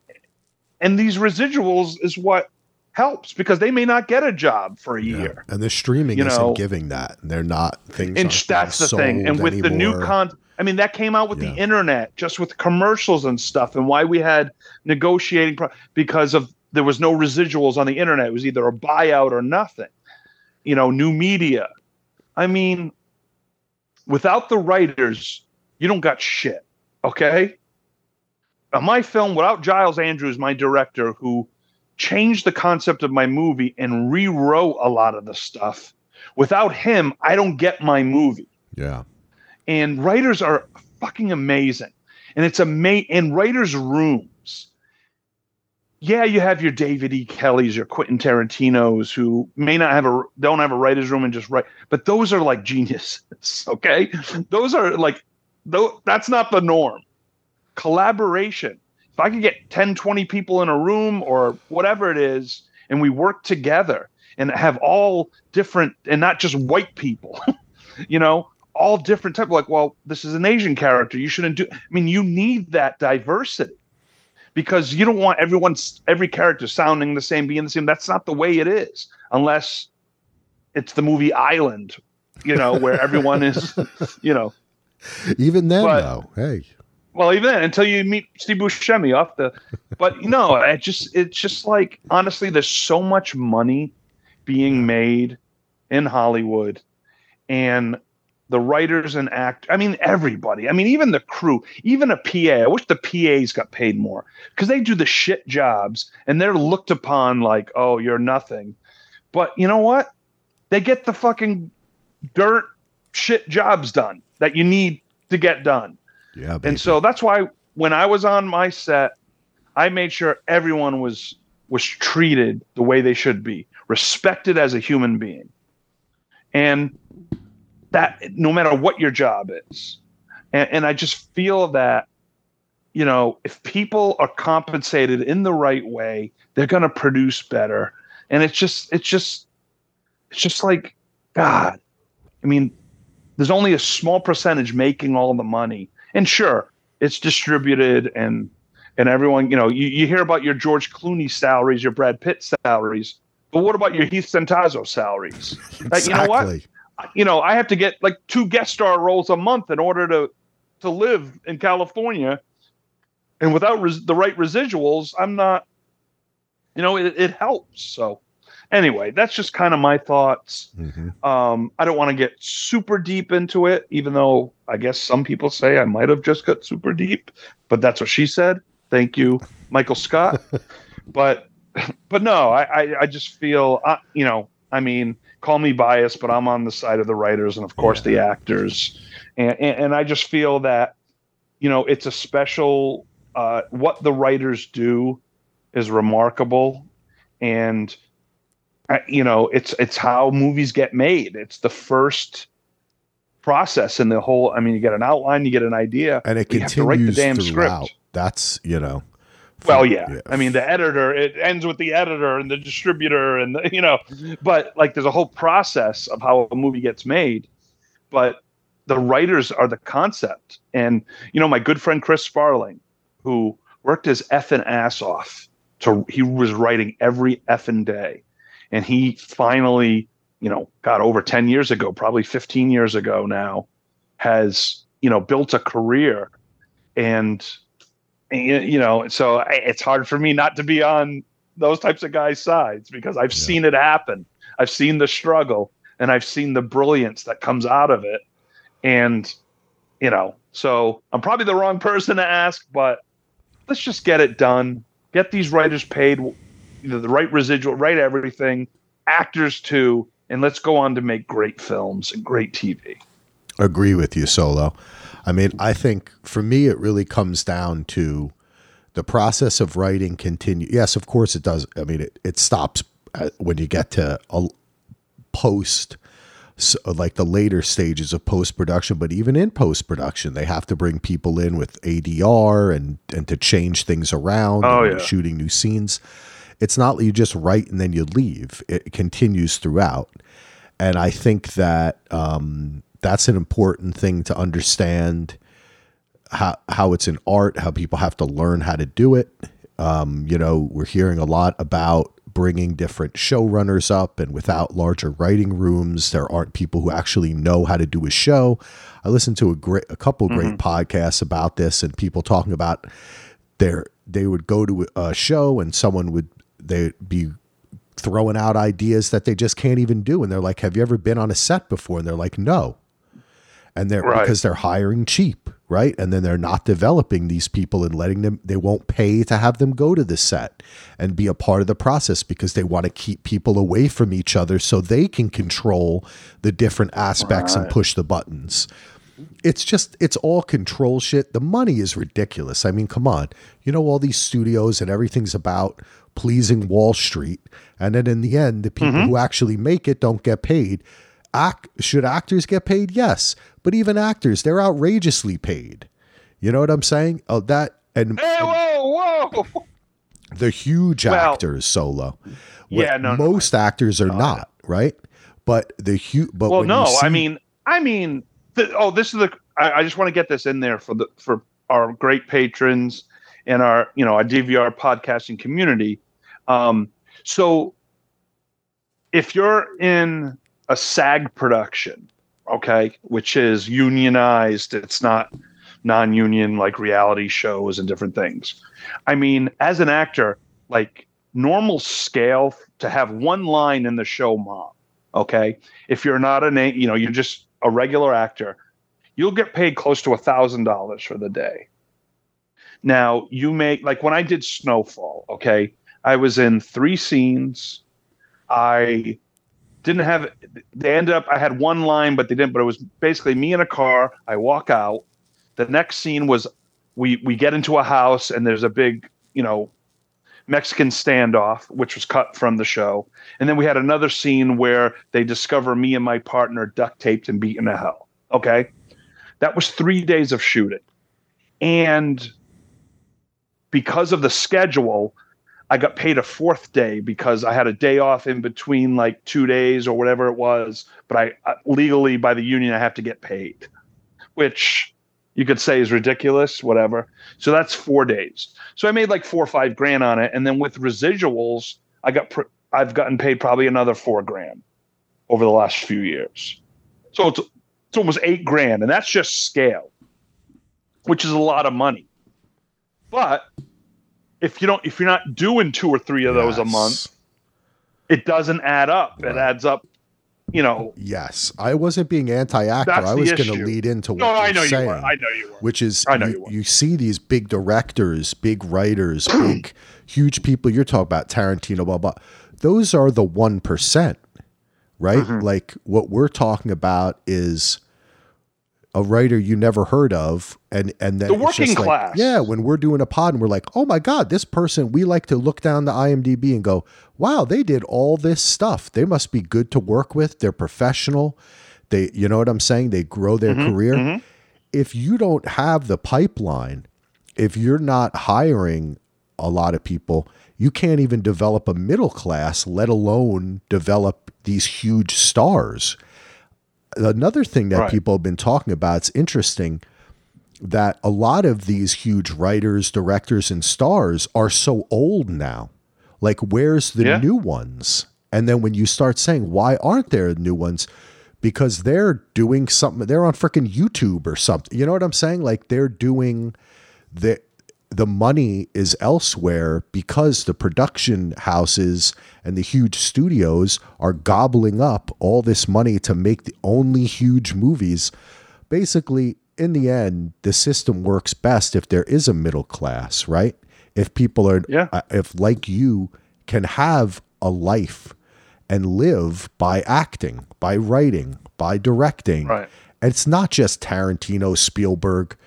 and these residuals is what helps because they may not get a job for a yeah. year. And the streaming you isn't know, giving that. They're not things. And that's the thing. And with anymore. the new content, I mean, that came out with yeah. the internet, just with commercials and stuff, and why we had negotiating pro- because of there was no residuals on the internet. It was either a buyout or nothing. You know, new media. I mean, without the writers, you don't got shit. Okay. My film, without Giles Andrews, my director, who changed the concept of my movie and rewrote a lot of the stuff, without him, I don't get my movie. Yeah. And writers are fucking amazing. And it's a ma- in writers' rooms. yeah, you have your David E. Kellys, your Quentin Tarantino's, who may not have a don't have a writer's room and just write, but those are like geniuses. Okay, those are like, though that's not the norm. Collaboration. If I could get 10, 20 people in a room or whatever it is, and we work together and have all different and not just white people, you know, all different type. Like, well, this is an Asian character. You shouldn't do. I mean, you need that diversity because you don't want everyone's every character sounding the same, being the same. That's not the way it is, unless it's the movie Island, you know, where everyone is, you know. Even then, but, though, hey. Well, even then, until you meet Steve Buscemi off the, but no, it just it's just like honestly, there's so much money being made in Hollywood, and the writers and act I mean everybody. I mean even the crew, even a PA. I wish the PAs got paid more because they do the shit jobs and they're looked upon like, "Oh, you're nothing." But you know what? They get the fucking dirt shit jobs done that you need to get done. Yeah. Baby. And so that's why when I was on my set, I made sure everyone was was treated the way they should be, respected as a human being. And that no matter what your job is. And, and I just feel that, you know, if people are compensated in the right way, they're going to produce better. And it's just, it's just, it's just like, God, I mean, there's only a small percentage making all the money. And sure, it's distributed and, and everyone, you know, you, you hear about your George Clooney salaries, your Brad Pitt salaries, but what about your Heath Santazo salaries? Exactly. Like, you know what? you know, I have to get like two guest star roles a month in order to to live in California, and without res- the right residuals, I'm not. You know, it, it helps. So, anyway, that's just kind of my thoughts. Mm-hmm. Um, I don't want to get super deep into it, even though I guess some people say I might have just got super deep, but that's what she said. Thank you, Michael Scott. but, but no, I, I, I just feel, uh, you know, I mean, call me biased, but I'm on the side of the writers and of course yeah. the actors, and, and, and I just feel that you know it's a special. Uh, what the writers do is remarkable, and you know it's it's how movies get made. It's the first process in the whole. I mean, you get an outline, you get an idea, and it continues to write the damn throughout. script. That's you know well, yeah. yeah. I mean, the editor, it ends with the editor and the distributor, and the, you know, but like there's a whole process of how a movie gets made. But the writers are the concept. And, you know, my good friend Chris Sparling, who worked his effing ass off to, he was writing every effing day. And he finally, you know, got over 10 years ago, probably 15 years ago now, has, you know, built a career and you know, so it's hard for me not to be on those types of guys' sides because I've yeah. seen it happen. I've seen the struggle and I've seen the brilliance that comes out of it. And, you know, so I'm probably the wrong person to ask, but let's just get it done. Get these writers paid, the right residual, right everything, actors too, and let's go on to make great films and great TV. Agree with you, Solo. I mean, I think for me, it really comes down to the process of writing continue. Yes, of course it does. I mean, it, it stops uh, when you get to a post, so like the later stages of post production. But even in post production, they have to bring people in with ADR and and to change things around. Oh, yeah. shooting new scenes. It's not you just write and then you leave. It continues throughout, and I think that um, that's an important thing to understand how how it's an art, how people have to learn how to do it. Um, you know, we're hearing a lot about bringing different showrunners up, and without larger writing rooms, there aren't people who actually know how to do a show. I listened to a great, a couple mm-hmm. great podcasts about this, and people talking about their they would go to a show, and someone would they'd be throwing out ideas that they just can't even do, and they're like, "Have you ever been on a set before?" And they're like, "No." and they're right. because they're hiring cheap, right? And then they're not developing these people and letting them they won't pay to have them go to the set and be a part of the process because they want to keep people away from each other so they can control the different aspects right. and push the buttons. It's just it's all control shit. The money is ridiculous. I mean, come on. You know all these studios and everything's about pleasing Wall Street and then in the end the people mm-hmm. who actually make it don't get paid act should actors get paid? Yes, but even actors, they're outrageously paid. You know what I'm saying? Oh, that and, hey, whoa, whoa. The huge well, actors solo. Yeah, no, most no, actors are no, not right, but the huge. But well, no, see, I mean, I mean, the, oh, this is the. I, I just want to get this in there for the for our great patrons and our you know our DVR podcasting community. Um, so if you're in a SAG production, okay, which is unionized, it's not non-union like reality shows and different things. I mean, as an actor, like normal scale to have one line in the show mom, okay? If you're not a you know, you're just a regular actor, you'll get paid close to a thousand dollars for the day. Now you make like when I did Snowfall, okay, I was in three scenes. I didn't have they ended up I had one line, but they didn't, but it was basically me in a car. I walk out. The next scene was we we get into a house and there's a big, you know, Mexican standoff, which was cut from the show. And then we had another scene where they discover me and my partner duct taped and beaten to hell. Okay. That was three days of shooting. And because of the schedule, I got paid a fourth day because I had a day off in between like two days or whatever it was. But I uh, legally by the union, I have to get paid, which you could say is ridiculous, whatever. So that's four days. So I made like four or five grand on it. And then with residuals, I got, pr- I've gotten paid probably another four grand over the last few years. So it's, it's almost eight grand. And that's just scale, which is a lot of money. But if you don't, if you're not doing two or three of those yes. a month, it doesn't add up. Right. It adds up you know. Yes, I wasn't being anti-actor. I was going to lead into what no, I know saying, you were. I know you were. Which is, I know you, you, you see these big directors, big writers, big, huge people. You're talking about Tarantino, blah blah. Those are the one percent, right? Mm-hmm. Like what we're talking about is a writer you never heard of and and then the working class. like, yeah when we're doing a pod and we're like oh my god this person we like to look down the imdb and go wow they did all this stuff. They must be good to work with. They're professional. They you know what i'm saying? They grow their mm-hmm, career. mm-hmm. if you don't have the pipeline if you're not hiring a lot of people you can't even develop a middle class let alone develop these huge stars another thing that right. people have been talking about, it's interesting that a lot of these huge writers, directors, and stars are so old now. Like, where's the yeah. new ones? And then when you start saying, why aren't there new ones? Because they're doing something, they're on freaking YouTube or something. You know what I'm saying? Like, they're doing the the money is elsewhere because the production houses and the huge studios are gobbling up all this money to make the only huge movies. Basically, in the end, the system works best if there is a middle class, right? If people are, yeah. Uh, if like you can have a life and live by acting, by writing, by directing. Right. And it's not just Tarantino, Spielberg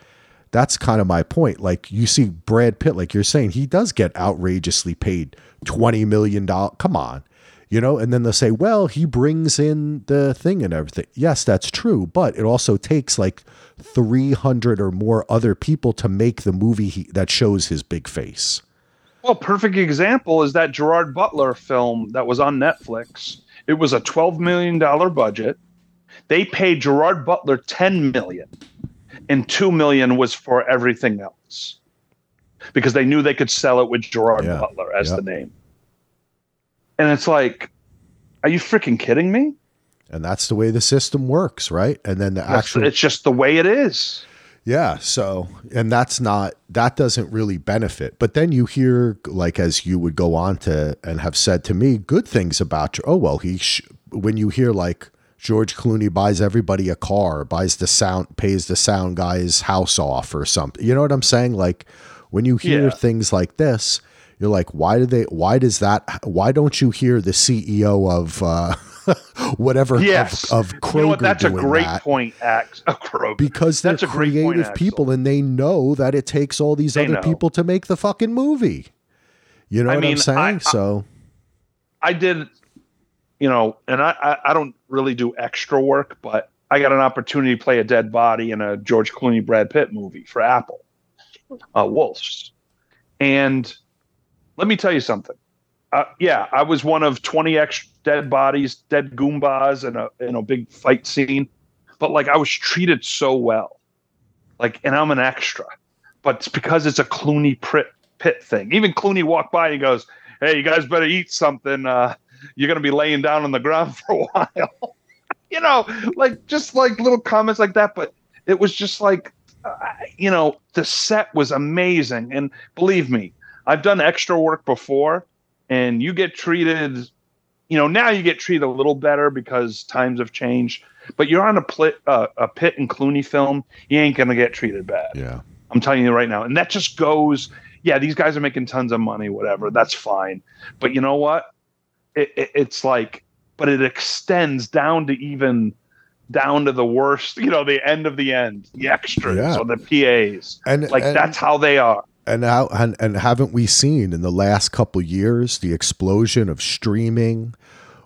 that's kind of my point. Like you see Brad Pitt, like you're saying, he does get outrageously paid $20 million. Come on. You know, and then they'll say, well, he brings in the thing and everything. Yes, that's true. But it also takes like 300 or more other people to make the movie he, that shows his big face. Well, perfect example is that Gerard Butler film that was on Netflix. It was a $12 million budget. They paid Gerard Butler $10 million and two million was for everything else because they knew they could sell it with Gerard yeah. Butler as the name. And it's like, are you freaking kidding me? And that's the way the system works, right? And then the that's, actual it's just the way it is. Yeah. So, and that's not, that doesn't really benefit. But then you hear, like, as you would go on to and have said to me, good things about you. Oh, well, he, sh- when you hear, like, George Clooney buys everybody a car, buys the sound, pays the sound guy's house off or something. You know what I'm saying? Like when you hear yeah. things like this, you're like, why do they? Why does that? Why don't you hear the CEO of uh, whatever yes. of, of Kroger? You know what, that's a great that? point. Act Kroger because they're that's creative people and they know that it takes all these they other know. people to make the fucking movie. You know I what mean, I'm saying? I, so I did you know, and I, I, I don't really do extra work, but I got an opportunity to play a dead body in a George Clooney Brad Pitt movie for Apple. uh, wolves. And let me tell you something. Uh, yeah, I was one of 20 extra dead bodies, dead goombas in a in a big fight scene, but like I was treated so well. Like, and I'm an extra, but it's because it's a Clooney Pitt, Pitt thing. Even Clooney walked by and he goes, "Hey, you guys better eat something. Uh, you're gonna be laying down on the ground for a while." you know, like just like little comments like that. But it was just like, uh, you know, the set was amazing, and believe me, I've done extra work before, and you get treated. You know, now you get treated a little better because times have changed. But you're on a, pl- uh, a Pitt and Clooney film, you ain't gonna get treated bad. Yeah, I'm telling you right now, and that just goes. Yeah, these guys are making tons of money, whatever. That's fine. But you know what? It, it, it's like, but it extends down to even down to the worst, you know, the end of the end, the extras yeah. or the PAs. And like and, that's how they are. And how and, and haven't we seen in the last couple years the explosion of streaming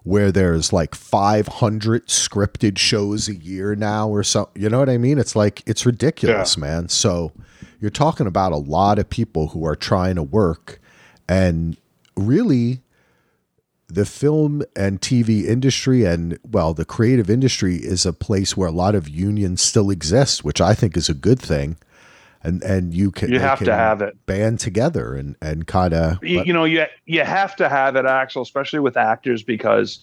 where there's like 500 scripted shows a year now or so you know what i mean it's like it's ridiculous yeah. man so you're talking about a lot of people who are trying to work and really the film and TV industry and well the creative industry is a place where a lot of unions still exist which I think is a good thing. And and you can you have can to have it. band together and and kind of you, you, know you you have to have it Axel especially with actors because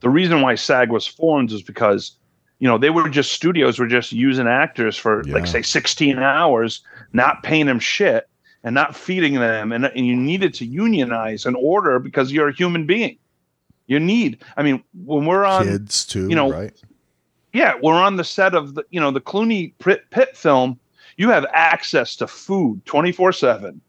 the reason why SAG was formed is because you know they were just studios were just using actors for yeah. like say 16 hours not paying them shit and not feeding them. And, and you needed to unionize in order because you're a human being you need i mean when we're on kids too you know right? yeah we're on the set of the you know the clooney Pitt film you have access to food 24 7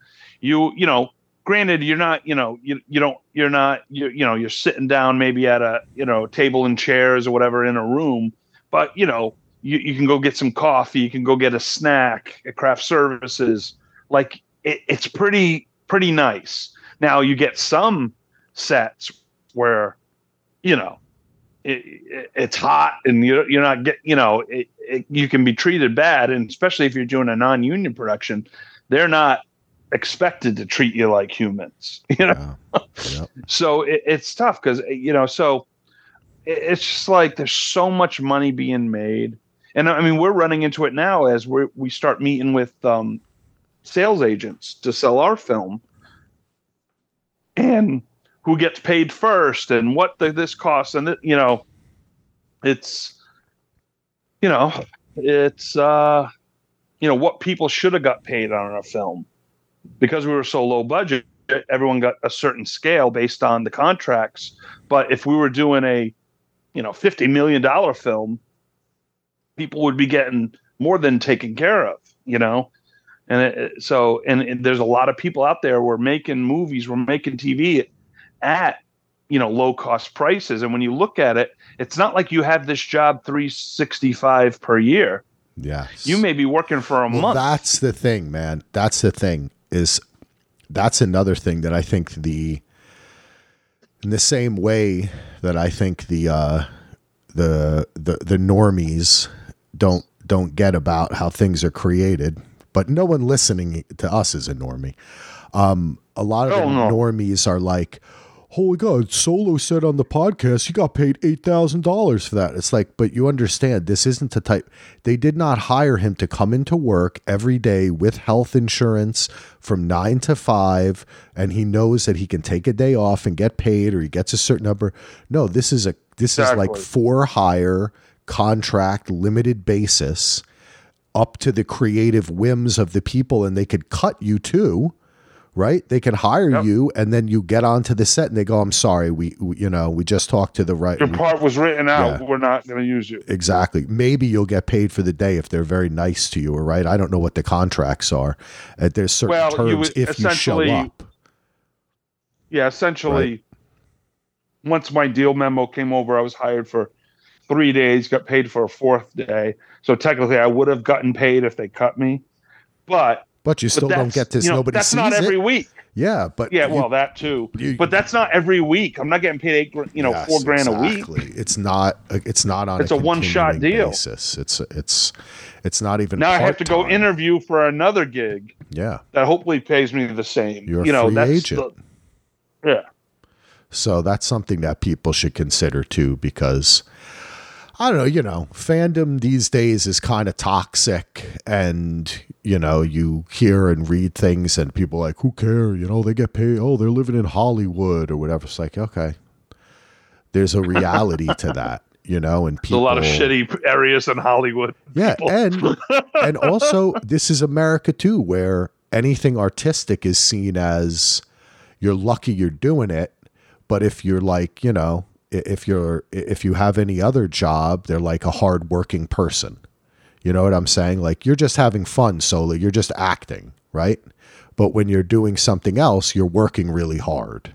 you you know granted you're not you know you, you don't you're not you, you know you're sitting down maybe at a you know table and chairs or whatever in a room but you know you, you can go get some coffee you can go get a snack at craft services. Like it, it's pretty pretty nice. Now you get some sets where you know it, it, it's hot and you're, you're not get you know it, you can be treated bad and especially if you're doing a non-union production they're not expected to treat you like humans you know yeah. Yep. so it's tough because you know so it's just like there's so much money being made and i mean we're running into it now as we we start meeting with um, sales agents to sell our film and who gets paid first and what the, this costs and you know it's you know it's uh you know what people should have got paid on a film. Because we were so low budget everyone got a certain scale based on the contracts. But if we were doing a you know 50 million dollar film people would be getting more than taken care of you know? And it, so and, and, there's a lot of people out there we're making movies we're making tv at you know low cost prices. And when you look at it it's not like you have this job 365 per year. Yeah you may be working for a well, month. that's the thing man. That's the thing is that's another thing that i think the in the same way that i think the uh the the the normies don't don't get about how things are created but no one listening to us is a normie. Um a lot of oh, no. normies are like holy God, Solo said on the podcast he got paid $8,000 for that. It's like, but you understand, this isn't the type, they did not hire him to come into work every day with health insurance from nine to five, and he knows that he can take a day off and get paid or he gets a certain number. No, this is a, this exactly. is like for hire contract limited basis up to the creative whims of the people and they could cut you too right? They can hire yep. you, and then you get onto the set, and they go, "I'm sorry, we, we you know, we just talked to the right. Your part was written out. Yeah. We're not going to use you. Exactly. Maybe you'll get paid for the day if they're very nice to you, or right? I don't know what the contracts are. Uh, there's certain well, terms you if you show up. Yeah, essentially. Right? Once my deal memo came over, I was hired for three days, got paid for a fourth day. So technically, I would have gotten paid if they cut me, but but you still but don't get this. You know, nobody that's not every it. week. Yeah, but yeah, you, well, that too. You, but that's not every week. I'm not getting paid eight, you know, yes, four grand exactly. a week. It's not. Uh, it's not on. It's a, a one shot deal. Basis. It's it's it's not even. Now I have to go interview for another gig. Yeah. That hopefully pays me the same. You're you know, free that's agent. The, yeah. So that's something that people should consider too, because I don't know, you know, fandom these days is kind of toxic and, you know, you hear and read things and people like, who care? You know, they get paid. Oh, they're living in Hollywood or whatever. It's like, okay, there's a reality to that, you know, and people, There's a lot of shitty areas in Hollywood. yeah. people. And, and also this is America too, where anything artistic is seen as you're lucky you're doing it. But if you're like, you know, if you're if you have any other job, they're like a hardworking person. You know what I'm saying? Like you're just having fun solely. You're just acting, right? But when you're doing something else, you're working really hard.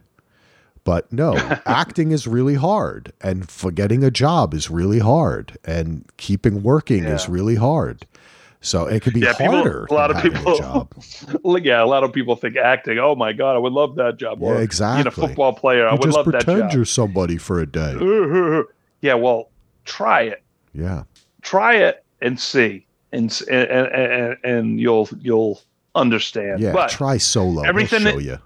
But no, acting is really hard, and for getting a job is really hard, and keeping working is really hard. So it could be Yeah, people- harder. a lot of people-. Yeah, a lot of people think acting. Oh my god, I would love that job. Yeah, Or Being exactly. a football player, I would love that job. pretend you're somebody for a day. yeah, well, try it. Yeah. Try it and see, and and and, and you'll you'll understand. Yeah. but try solo. everything that- show you.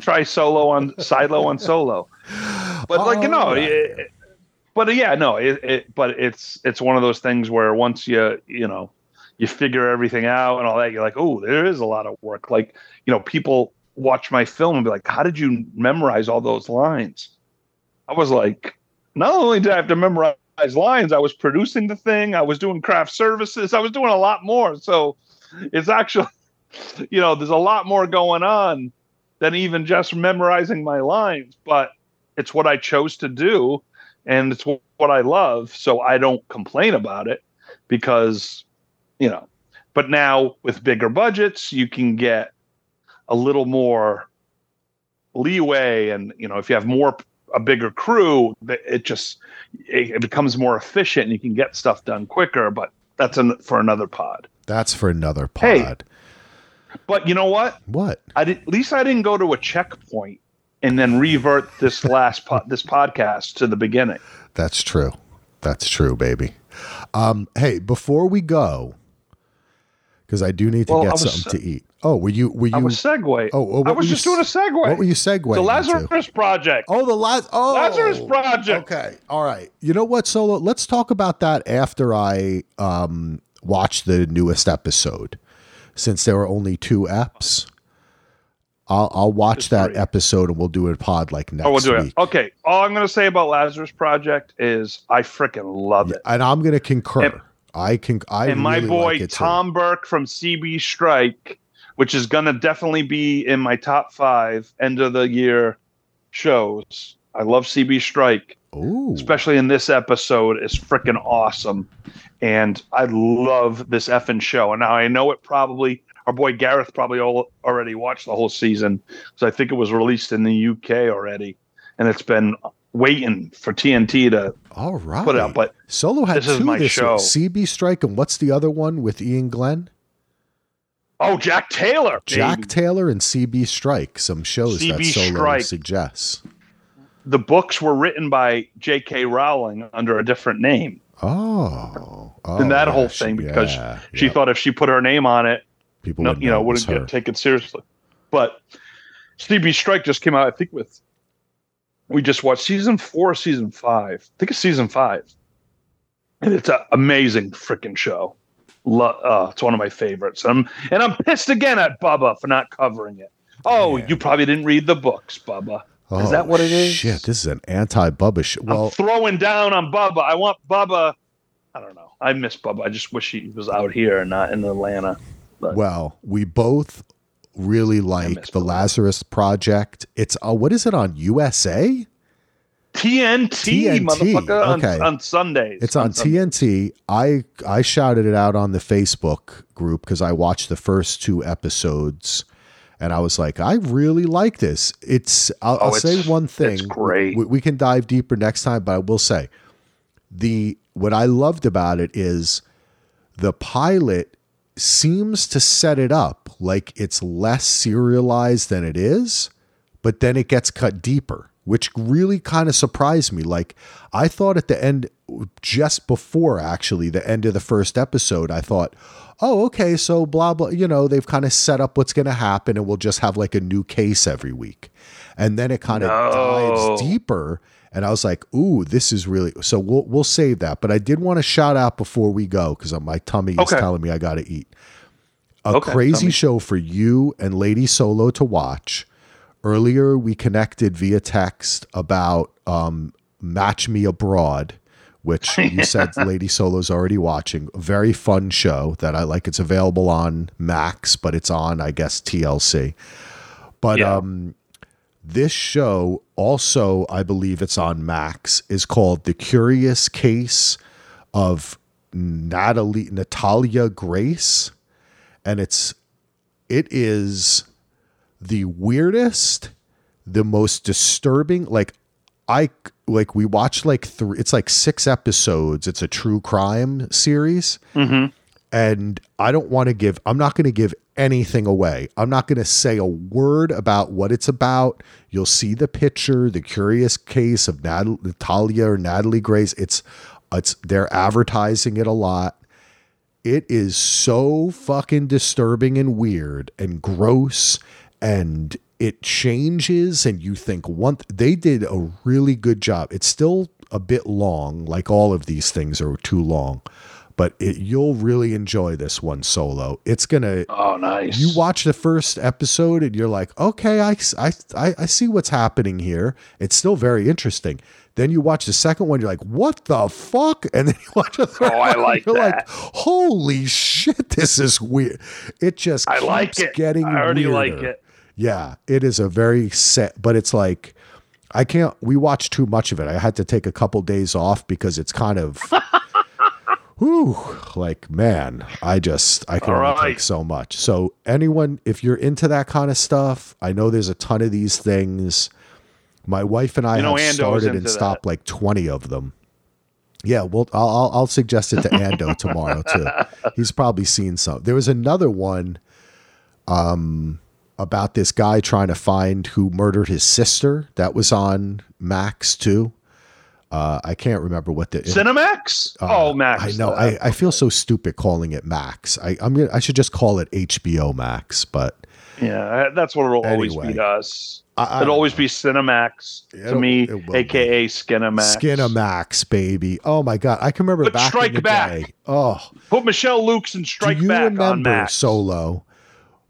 try solo on silo on solo. But like you know, Oh, it- but yeah, no, it, it but it's it's one of those things where once you you know you figure everything out and all that, you're like, oh, there is a lot of work. Like you know, people watch my film and be like, how did you memorize all those lines? I was like, not only did I have to memorize lines, I was producing the thing, I was doing craft services, I was doing a lot more. So it's actually, you know, there's a lot more going on than even just memorizing my lines, but it's what I chose to do and it's what I love. So I don't complain about it because, you know, but now with bigger budgets, you can get a little more leeway. And, you know, if you have more, a bigger crew, it just, it, becomes more efficient and you can get stuff done quicker. But that's an, for another pod. That's for another pod. Hey. But you know what? What? I did, at least I didn't go to a checkpoint and then revert this last po- this podcast to the beginning. That's true. That's true, baby. Um, hey, before we go, because I do need to Well, get something to eat. Oh, were you? Were you? I was segue. oh, oh, I was just doing a segue. What were you segueing? the? Lazarus Project. Oh, the Laz. Oh, Lazarus Project. Okay, all right. You know what, Solo? Let's talk about that after I um watch the newest episode, since there are only two eps. I'll I'll watch There's that three. do a pod like next. Oh, we'll do it. Okay. All I'm going to say about Lazarus Project is I freaking love it. and I'm going to concur. And- I can. I and my really boy like it too. Tom Burke from CB Strike, which is going to definitely be in my top five end of the year shows. I love CB Strike. Ooh, especially in this episode, is freaking awesome. And I love this effing show. And now I know it probably, our boy Gareth probably all, already watched the whole season. So I think it was released in the UK already. And it's been waiting for TNT to all right. put it out. But Solo had this is two my this show. week. CB Strike and what's the other one with Iain Glen? oh, Jack Taylor. Jack baby. Taylor and CB Strike. Some shows that CB Solo Strike. suggests. the books were written by J.K. Rowling under a different name. Oh, oh and that yeah, whole thing because yeah, she yeah. thought if she put her name on it, people no, would you know, wouldn't get taken seriously. But CB Strike just came out, I think, with we just watched season four, season five. I think it's season five, and it's an amazing freaking show. Lo- uh, it's one of my favorites. And I'm and I'm pissed again at Bubba for not covering it. Oh, Yeah. you probably didn't read the books, Bubba. Is that what it is? Oh, Shit, this is an anti-Bubba show. I'm throwing down on Bubba. I want Bubba. I don't know. I miss Bubba. I just wish he was out here and not in Atlanta. But well, we both really like the. Lazarus Project. It's uh, what is it on USA? TNT, TNT, motherfucker, on, okay. on Sundays. It's on Sundays. TNT. I I shouted it out on the Facebook group because I watched the first two episodes, and I was like, I really like this. It's I'll, Oh, I'll say it's- one thing. it's great. We, we can dive deeper next time, but I will say the what I loved about it is the pilot seems to set it up like it's less serialized than it is, but then it gets cut deeper. which really kind of surprised me. Like I thought at the end, just before actually the end of the first episode, I thought, oh, okay, so blah blah. You know, they've kind of set up what's going to happen, and we'll just have like a new case every week, and then it kind of no. dives deeper. And I was like, "Ooh, this is really." So we'll we'll save that. But I did want to shout out before we go because my tummy is okay. telling me I got to eat. A okay, crazy show for you and Lady Solo to watch. Earlier, we connected via text about um, Match Me Abroad, which you said Lady Solo's already watching. A very fun show that I like. It's available on Max, but it's on, I guess, TLC. But yeah. um, this show also, I believe it's on Max, is called The Curious Case of Natalie Natalia Grace. And it's it is the weirdest, the most disturbing. Like I like we watched like three. It's like six episodes. It's a true crime series, mm-hmm. And I don't want to give. I'm not going to give anything away. I'm not going to say a word about what it's about. You'll see the picture, the curious case of Nat- Natalia or Natalie Grace. It's it's they're advertising it a lot. It is so fucking disturbing and weird and gross and it changes and you think one they did a really good job it's still a bit long like all of these things are too long but it, you'll really enjoy this one solo it's gonna oh nice you watch the first episode and you're like okay I, I i i see what's happening here it's still very interesting then you watch the second one, you're like, "What the fuck?" And then you watch a third oh, I like you're that. like, "Holy shit, this is weird." It just I like it. getting. I already weirder. like it. Yeah, it is a very set, but it's like I can't. We watched too much of it. I had to take a couple days off because it's kind of. whew, like man, I just I can right. take so much. So anyone, if you're into that kind of stuff, I know there's a ton of these things. My wife and I you know, have started and stopped that. like twenty of them. Yeah, well, I'll I'll suggest it to Ando tomorrow too. He's probably seen some. There was another one. Um, about this guy trying to find who murdered his sister. That was on Max too. Uh, I can't remember what the Cinemax. Uh, oh, Max. I know. I, I feel so stupid calling it Max. I I'm gonna, I should just call it HBO Max. But yeah, that's what it'll anyway, always be to us. I, It'll always be Cinemax to me, aka be. Skinamax. Skinamax, baby. Oh my god, I can remember Put back Strike in the Back. day. Oh, put Michelle Lukes and Strike Do you Back remember on Max. Solo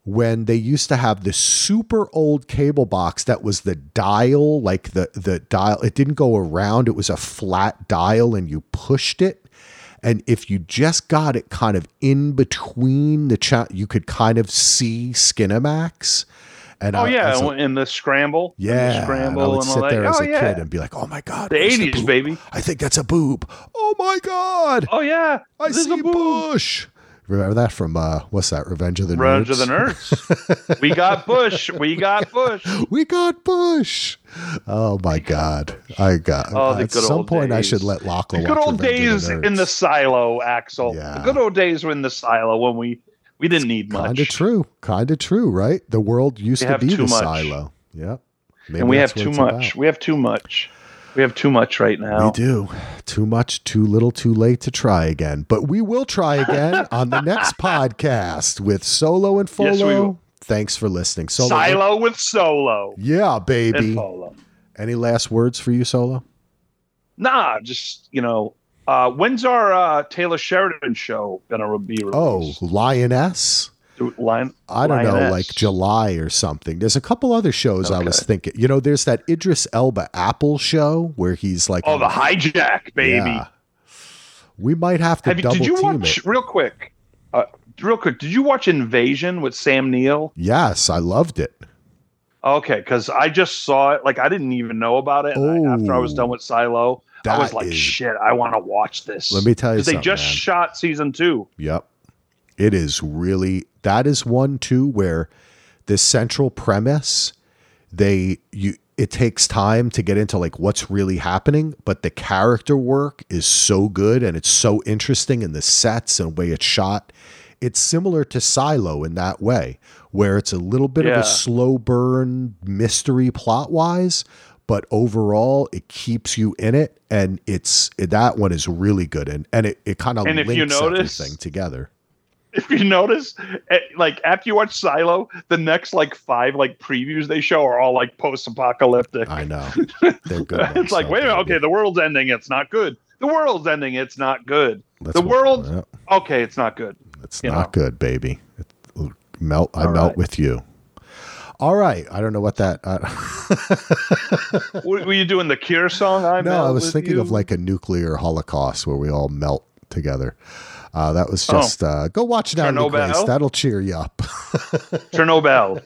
when they used to have this super old cable box that was the dial, like the the dial. It didn't go around; it was a flat dial, and you pushed it. And if you just got it kind of in between the chat, you could kind of see Skinamax. And oh I, yeah, a, in the scramble, yeah, the scramble, and I would and sit there as oh, a yeah. kid and be like, "Oh my god, the eighties, baby! I think that's a boob. Oh my god! Oh yeah, I see a Bush." Remember that from uh, what's that? Revenge of the Revenge Nerds. of the Nerds. we got Bush. We got Bush. we got Bush. Oh my God! I got. Oh, the at some point, days. I should let Lachlan. The good old days the in the silo, Axel. Yeah. The good old days were in the silo when we we didn't need much. Kind of true. Kind of true, right? The world used we to be the much. silo. Yep. Maybe and we have too much. About. We have too much. We have too much right now. We do. Too much, too little, too late to try again. But we will try again on the next podcast with Solo and Folo. Yes, Thanks for listening. Solo Silo with Solo. Yeah, baby. Any last words for you, Solo? Nah, just, you know, uh, when's our uh, Taylor Sheridan show gonna be released? Oh, Lioness. Lion, I don't know, like July or something. There's a couple other shows okay. I was thinking. You know, there's that Idris Elba Apple show where he's like, oh, the hijack, baby. Yeah. We might have to have double did you team watch, it. Real quick, uh, real quick. Did you watch Invasion with Sam Neill? Yes, I loved it. Okay, because I just saw it. Like I didn't even know about it oh, I, after I was done with Silo. I was like, is, shit, I want to watch this. Let me tell you, they just man. shot season two. Yep, it is really that is one too where the central premise they you it takes time to get into like what's really happening but the character work is so good and it's so interesting in the sets and the way it's shot it's similar to silo in that way where it's a little bit yeah. of a slow burn mystery plot wise but overall it keeps you in it and it's that one is really good and and it, it kind of links you notice, everything together if you notice eh, like after you watch silo the next like five like previews they show are all like post-apocalyptic i know they're good it's like wait a minute okay the world's ending it's not good the world's ending it's not good That's the world yeah. okay it's not good it's not know? good baby it, melt i all melt right. with you all right. I don't know what that. Uh, were you doing the Cure song? I no, I was thinking you? of like a nuclear holocaust where we all melt together. Uh, that was oh. just oh. uh, go watch it Grace. That'll cheer you up. Chernobyl.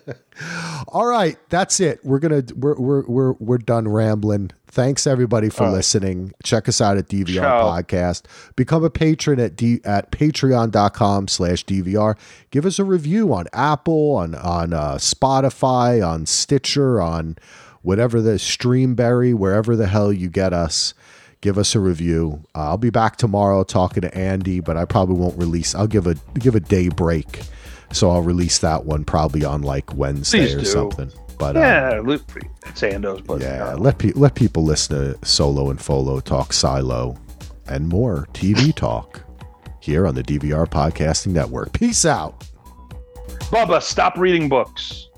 All right, that's it. We're gonna we're we're we're we're done rambling. Thanks everybody for listening. Check us out at DVR Ciao. Podcast. Become a patron at D at patreon.com slash DVR. Give us a review on Apple, on on uh, Spotify, on Stitcher, on whatever the Streamberry, wherever the hell you get us give us a review. Uh, I'll be back tomorrow talking to Andy, but I probably won't release. I'll give a give a day break, so I'll release that one probably on like Wednesday Please or do. something. But yeah, um, Sandoz, but yeah, let pe- let people listen to Solo and Folo talk Silo and more TV talk here on the DVR Podcasting Network. Peace out. Bubba, stop reading books.